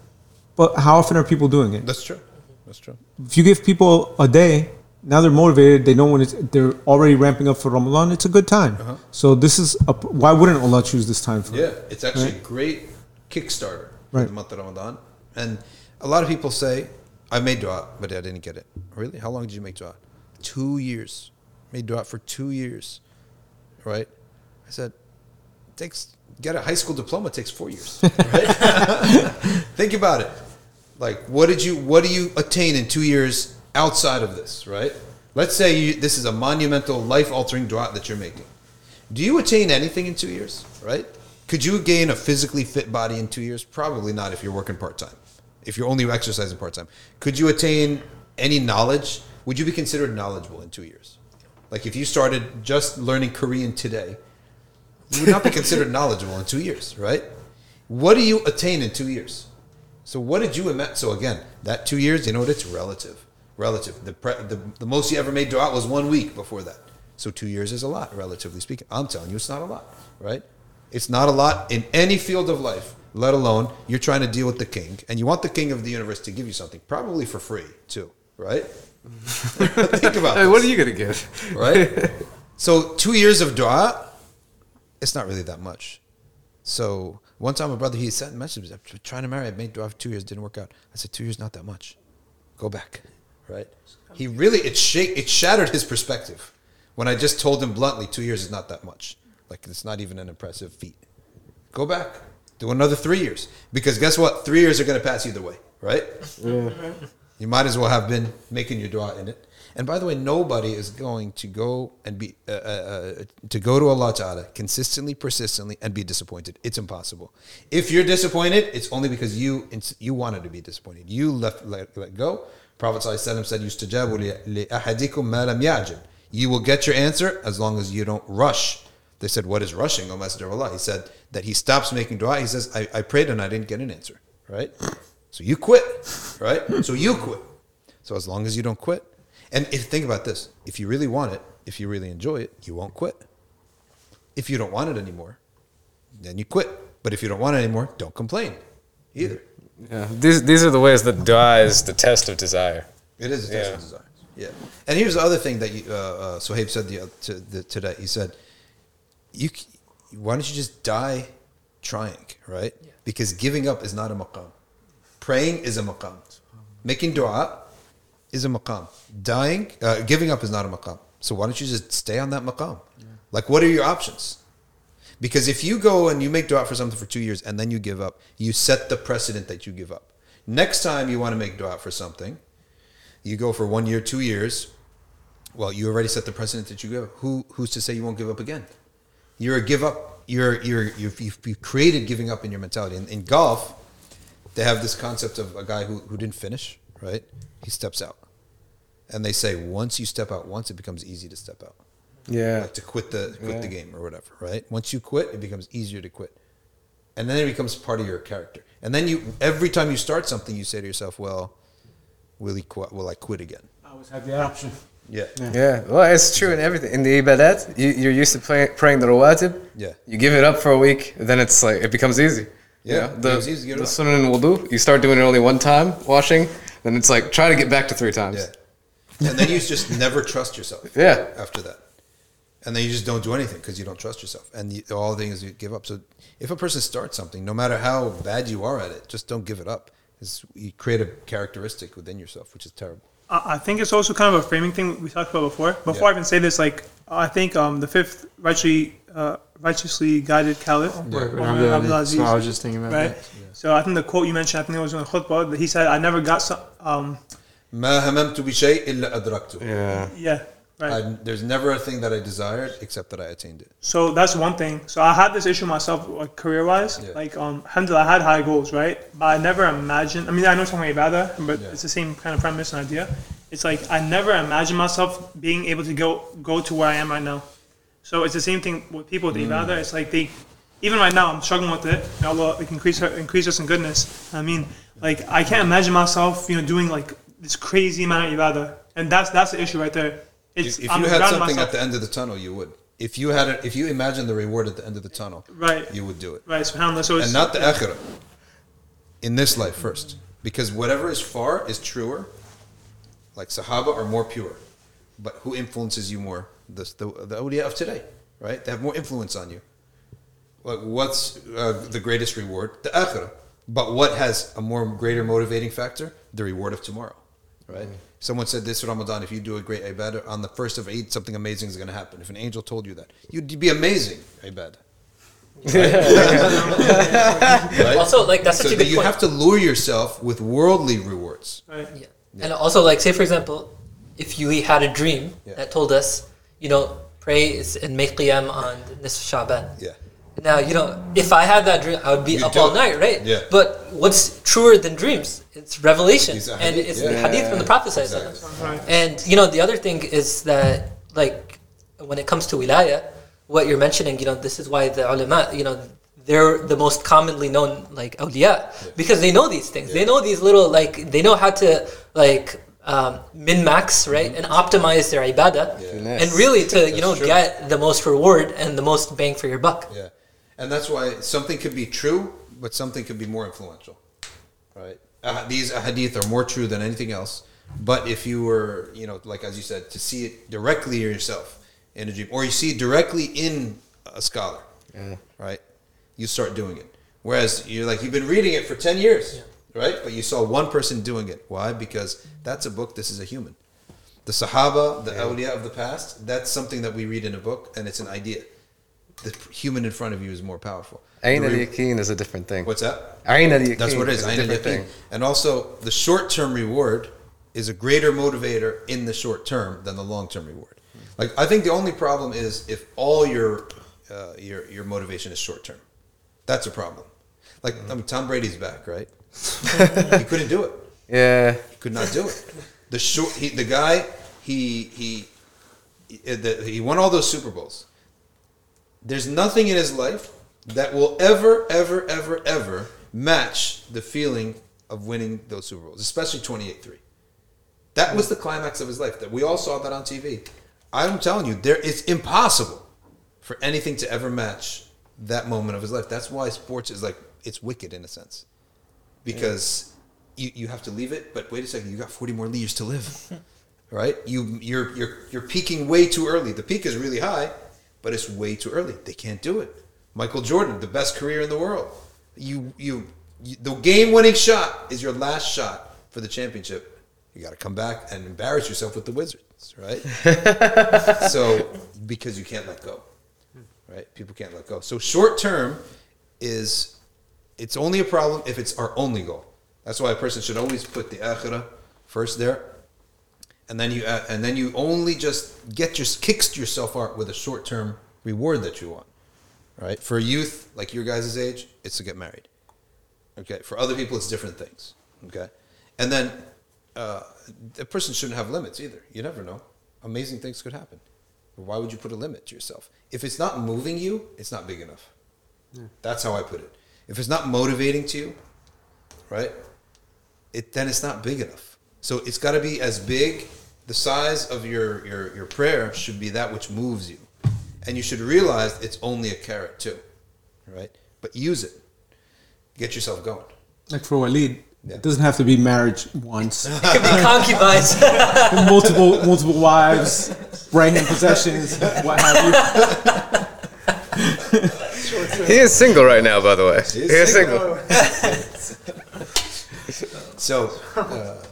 but how often are people doing it? That's true. That's true. If you give people a day, now they're motivated. They know when it's they're already ramping up for Ramadan. It's a good time. So this is a, why wouldn't Allah choose this time for? it? Uh-huh. Yeah, it's actually Right. a great Kickstarter for Right. the month of Ramadan. And a lot of people say, I made dua, but I didn't get it. Really? How long did you make dua? Two years. Made dua for two years. Right? I said, takes get a high school diploma takes four years. Right? Think about it. Like, what did you what do you attain in two years outside of this, right? Let's say you, this is a monumental, life altering dua that you're making. Do you attain anything in two years, right? Could you gain a physically fit body in two years? Probably not if you're working part time. If you're only exercising part time. Could you attain any knowledge? Would you be considered knowledgeable in two years? Like if you started just learning Korean today, you would not be considered knowledgeable in two years, right? What do you attain in two years? So what did you imagine? So again, that two years, you know what? It's relative. Relative. The, pre- the the most you ever made dua was one week before that. So two years is a lot, relatively speaking. I'm telling you, it's not a lot, right? It's not a lot in any field of life. Let alone you're trying to deal with the king, and you want the king of the universe to give you something, probably for free too, right? Think about Hey, this what are you gonna give? right? so two years of dua, it's not really that much. So one time, a brother he sent a message. I'm trying to marry. I made dua for two years, didn't work out. I said two years not that much. Go back, right? He really it shake it shattered his perspective when I just told him bluntly two years is not that much. Like it's not even an impressive feat. Go back, do another three years because guess what? Three years are going to pass either way, right? You might as well have been making your dua in it. And by the way, nobody is going to go and be uh, uh, uh, to go to Allah Taala consistently, persistently, and be disappointed. It's impossible. If you're disappointed, it's only because you you wanted to be disappointed. You left let, let go. Prophet ﷺ said, "Yustajabu li ahadikum ma lam ya'jil." You will get your answer as long as you don't rush. They said, "What is rushing, O Messenger of Allah?" He said that he stops making dua. He says, "I, I prayed and I didn't get an answer." Right. So you quit, right? So you quit. So as long as you don't quit, and if think about this, if you really want it, if you really enjoy it, you won't quit. If you don't want it anymore, then you quit. But if you don't want it anymore, don't complain either. Yeah, these these are the ways that dua is the test of desire. It is a test Yeah. of desire. Yeah. And here's the other thing that you, uh, uh, Sohaib said the, to, the, today. He said, "You, why don't you just die trying, right? Because giving up is not a maqam. Praying is a maqam. Making dua is a maqam. Dying, uh, giving up is not a maqam. So why don't you just stay on that maqam? Like, what are your options? Because if you go and you make dua for something for two years and then you give up, you set the precedent that you give up. Next time you want to make dua for something, you go for one year, two years. Well, you already set the precedent that you give. Who who's to say you won't give up again? You're a give up. You're you're you've, you've, you've created giving up in your mentality. In, in golf, they have this concept of a guy who, who didn't finish. Right? He steps out, and they say once you step out once, it becomes easy to step out Yeah. like to quit the quit the game or whatever, right? Once you quit, it becomes easier to quit, and then it becomes part of your character. And then you, every time you start something, you say to yourself, "Well, will he quit? Will I quit again?" I always have the option. Yeah, Yeah, well, it's true in everything. In the ibadat, you, you're used to play, praying the rawatib. Yeah. You give it up for a week, then it's like it becomes easy. Yeah, You know, the, easy to give it the up. sunan and wudu, you start doing it only one time, washing, then it's like try to get back to three times. yeah. And then you just never trust yourself. Yeah. After that, and then you just don't do anything because you don't trust yourself, and you, all the things you give up. So if a person starts something, no matter how bad you are at it, just don't give it up. It's, you create a characteristic within yourself, which is terrible. I I think it's also kind of a framing thing we talked about before. Before Yeah. I even say this, like I think um, the fifth righteously uh, righteously guided caliph, Right, Umar right. Abdul So Aziz, I was just thinking about right? that. So I think the quote you mentioned, I think it was in the khutbah, that he said, "I never got some." Um, ما هممت بشيء إلا أدركته. Yeah. yeah, right. I, there's never a thing that I desired except that I attained it. So that's one thing. So I had this issue myself, like career wise. Yeah. Like, um, alhamdulillah, I had high goals, right? But I never imagined. I mean, I know it's talking about that, but Yeah. it's the same kind of premise and idea. It's like I never imagined myself being able to go go to where I am right now. So it's the same thing with people with Mm. ibadah. It's like they, even right now, I'm struggling with it. May Allah like, increase her, increase us in goodness. I mean, like I can't imagine myself, you know, doing like this crazy amount of ibadah, and that's that's the issue right there. It's If, if I'm you had something myself- at the end of the tunnel, you would. If you had it, if you imagine the reward at the end of the tunnel, right, you would do it, right. Subhanallah. So it's and not the akhirah. In this life first, because whatever is far is truer. Like Sahaba are more pure, but who influences you more? The the, the awliya of today, right? They have more influence on you. Like what's uh, the greatest reward? The akhirah. But what has a more greater motivating factor? The reward of tomorrow, right? Someone said this Ramadan: if you do a great ibadah on the first of Eid, something amazing is going to happen. If an angel told you that, you'd be amazing ibadah. Right? Also, like that's so such a that good you point. have to lure yourself with worldly rewards. right. Yeah. And also, like, say for example, if you had a dream Yeah. that told us, you know, pray is- and make qiyam on this Shaban. Yeah. Now, you know, if I had that dream, I would be You up do all night, right? Yeah. But what's truer than dreams? It's revelation, These are and it's yeah. the hadith from the Prophet. Exactly. Right. And you know, the other thing is that, like, when it comes to wilaya, what you're mentioning, you know, this is why the ulama, you know, they're the most commonly known like awliya because they know these things. They know these little like they know how to like um, min max right and optimize their ibadah Finesse. and really to you know true. get the most reward and the most bang for your buck. Yeah, and that's why something could be true, but something could be more influential, right? Uh, these hadith are more true than anything else. But if you were, you know, like as you said, to see it directly yourself in a dream, or you see it directly in a scholar, right? You start doing it. Whereas you're like you've been reading it for ten years, right? But you saw one person doing it. Why? Because that's a book. This is a human. The Sahaba, the awliya of the past, that's something that we read in a book, and it's an idea. The human in front of you is more powerful. Ayn al yaqeen is a different thing. What's that? Ayn al yaqeen That's what it is. Ayn thing. And also, the short term reward is a greater motivator in the short term than the long term reward. Like, I think the only problem is if all your uh, your your motivation is short term. That's a problem. Like, I mean, Tom Brady's back, right? he couldn't do it. Yeah. He could not do it. The short, he, the guy, he he he, the, he won all those Super Bowls. There's nothing in his life that will ever, ever, ever, ever match the feeling of winning those Super Bowls, especially 28-3. That was the climax of his life. That we all saw that on TV. I'm telling you, there it's impossible for anything to ever match that moment of his life. That's why sports is like it's wicked in a sense, because you, you have to leave it. But wait a second, you got 40 more years to live, right? You you're you're you're peaking way too early. The peak is really high, but it's way too early. They can't do it. Michael Jordan, the best career in the world. You you, you the game winning shot is your last shot for the championship. You got to come back and embarrass yourself with the Wizards. right? so because you can't let go, right? People can't let go. So short term is it's only a problem if it's our only goal. That's why a person should always put the akhirah first there, and then you uh, and then you only just get your kicks yourself out with a short term reward that you want, right? For youth like your guys' age, it's to get married. Okay. For other people, it's different things. Okay. And then uh, a person shouldn't have limits either. You never know. Amazing things could happen. Why would you put a limit to yourself? If it's not moving you, it's not big enough. That's how I put it. If it's not motivating to you, right? It then it's not big enough. So it's got to be as big. The size of your, your your prayer should be that which moves you, and you should realize it's only a carrot too, right? But use it. Get yourself going. Like for Walid, Yeah. it doesn't have to be marriage once. It could be concubines. multiple multiple wives, brain possessions, what have you. He is single right now, by the way. He is, single. So, uh,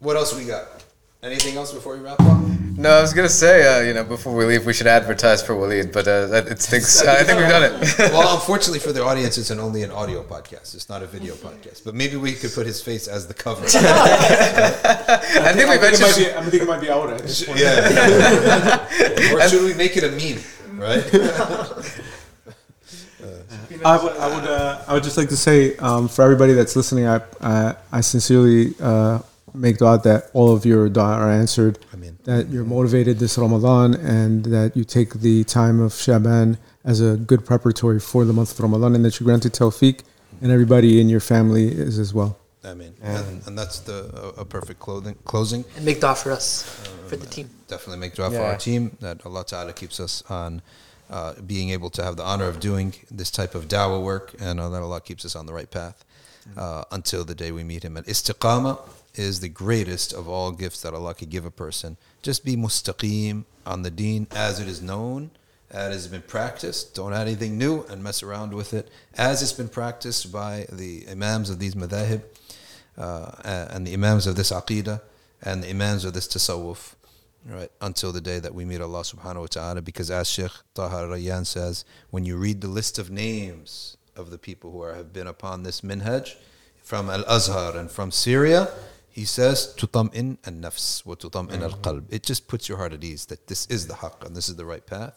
what else we got? Anything else before we wrap up? No, I was gonna say, uh, you know, before we leave, we should advertise for Waleed, but uh, that- it thinks I think we've done it. Well, unfortunately for the audience, it's an only an audio podcast. It's not a video podcast. But maybe we could put his face as the cover. I think we I think it might mentioned. be. I think it might be Aura. at this point. yeah. or should we make it a meme? Right? I would, I would, uh, I would just like to say um, for everybody that's listening, I, I, I sincerely uh, make dua that all of your dua are answered. Ameen. That you're motivated this Ramadan, and that you take the time of Shaban as a good preparatory for the month of Ramadan, and that you granted tawfiq, and everybody in your family is as well. I mean, and, and that's the a, a perfect clothing, closing. and make dua for us, for the team. Definitely make dua for our team that Allah Ta'ala keeps us on uh, being able to have the honor of doing this type of dawah work and uh, that Allah keeps us on the right path uh, until the day we meet Him. at istiqama is the greatest of all gifts that Allah could give a person. Just be mustaqim on the deen as it is known, as it has been practiced. Don't add anything new and mess around with it. As it's been practiced by the imams of these madahib uh, and the imams of this aqidah and the imams of this tasawwuf right until the day that we meet Allah subhanahu wa ta'ala because as Sheikh Taha Rayyan says when you read the list of names of the people who are, have been upon this minhaj from Al-Azhar and from Syria he says tutam'in an-nafs wa tutam'in al-qalb it just puts your heart at ease that this is the haqq and this is the right path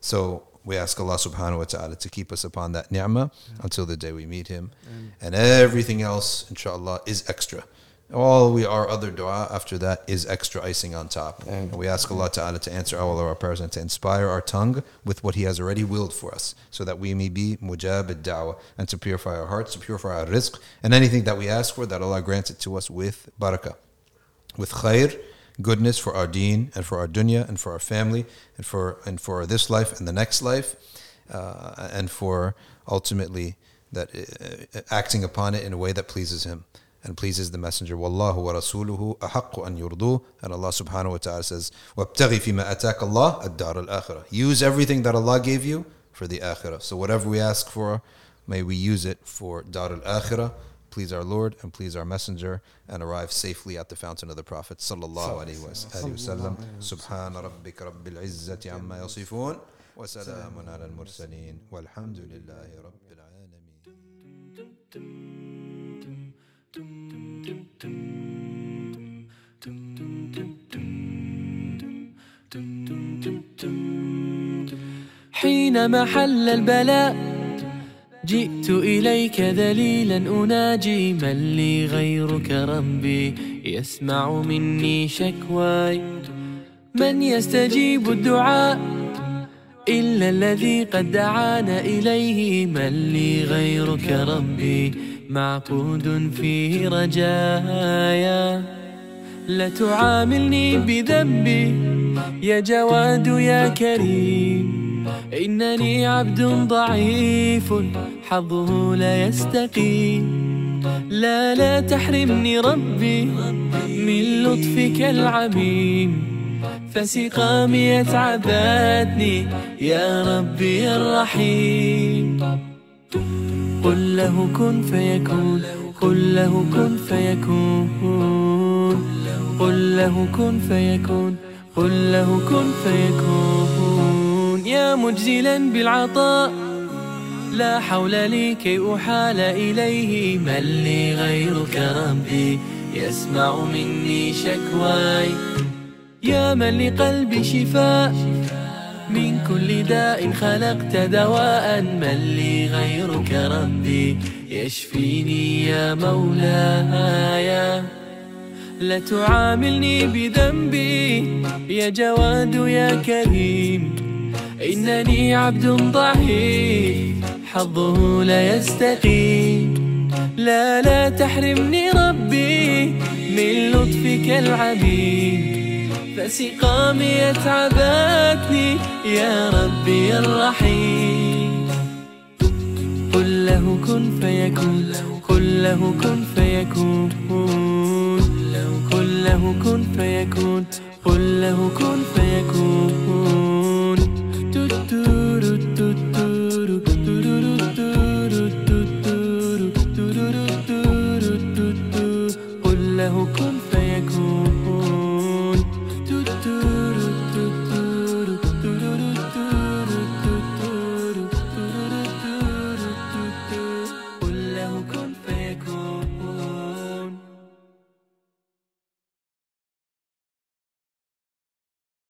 so we ask Allah subhanahu wa ta'ala to keep us upon that ni'mah until the day we meet Him. And everything else, inshallah, is extra. All we our other dua after that is extra icing on top. And we ask Allah Ta'ala to answer all of our prayers and to inspire our tongue with what He has already willed for us, so that we may be mujab ad-da'wah and to purify our hearts, to purify our rizq, and anything that we ask for, that Allah grants it to us with barakah with khair, goodness for our deen and for our dunya and for our family and for and for this life and the next life, uh, and for ultimately that uh, acting upon it in a way that pleases Him and pleases the Messenger. Wallahu wa rasuluhu ahaqqu an yurdu. And Allah subhanahu wa ta'ala says, وَابْتَغِ فِي مَا أَتَاكَ اللَّهُ الدَّارَ الْآخِرَةِ Use everything that Allah gave you for the akhirah. So whatever we ask for, may we use it for dar al-akhirah please our Lord and please our Messenger and arrive safely at the fountain of the Prophet sallallahu alaihi wasallam. Subhan rabbika rabbil izzati amma yasifun wa salamun ala al-mursalin walhamdulillahi rabbil alamin. حين محل البلاء جئت إليك ذليلا أناجي من لي غيرك ربي يسمع مني شكواي. من يستجيب الدعاء إلا الذي قد دعانا إليه من لي غيرك ربي معقود فيه رجايا. لا تعاملني بذنبي يا جواد يا كريم. إنني عبد ضعيف حظه لا يستقيم. لا لا تحرمني ربي من لطفك العميم. فسقامي تعبتني يا ربي الرحيم. قل له كن فيكون قل له كن فيكون قل له كن فيكون قل له كن فيكون. يا مجزلا بالعطاء لا حول لي كي أحال إليه. من لي غيرك ربي يسمع مني شكواي. يا من لقلبي شفاء من كل داء خلقت دواء من لي غيرك ربي يشفيني يا مولاي. لا تعاملني بذنبي يا جواد يا كريم. إنني عبد ضعيف حظه لا يستقيم. لا لا تحرمني ربي من لطفك العبيد. فسقامي اتعبتني يا ربي الرحيم. قل له كن فيكون قل له كن فيكون قل له كن فيكون قل له كن فيكون.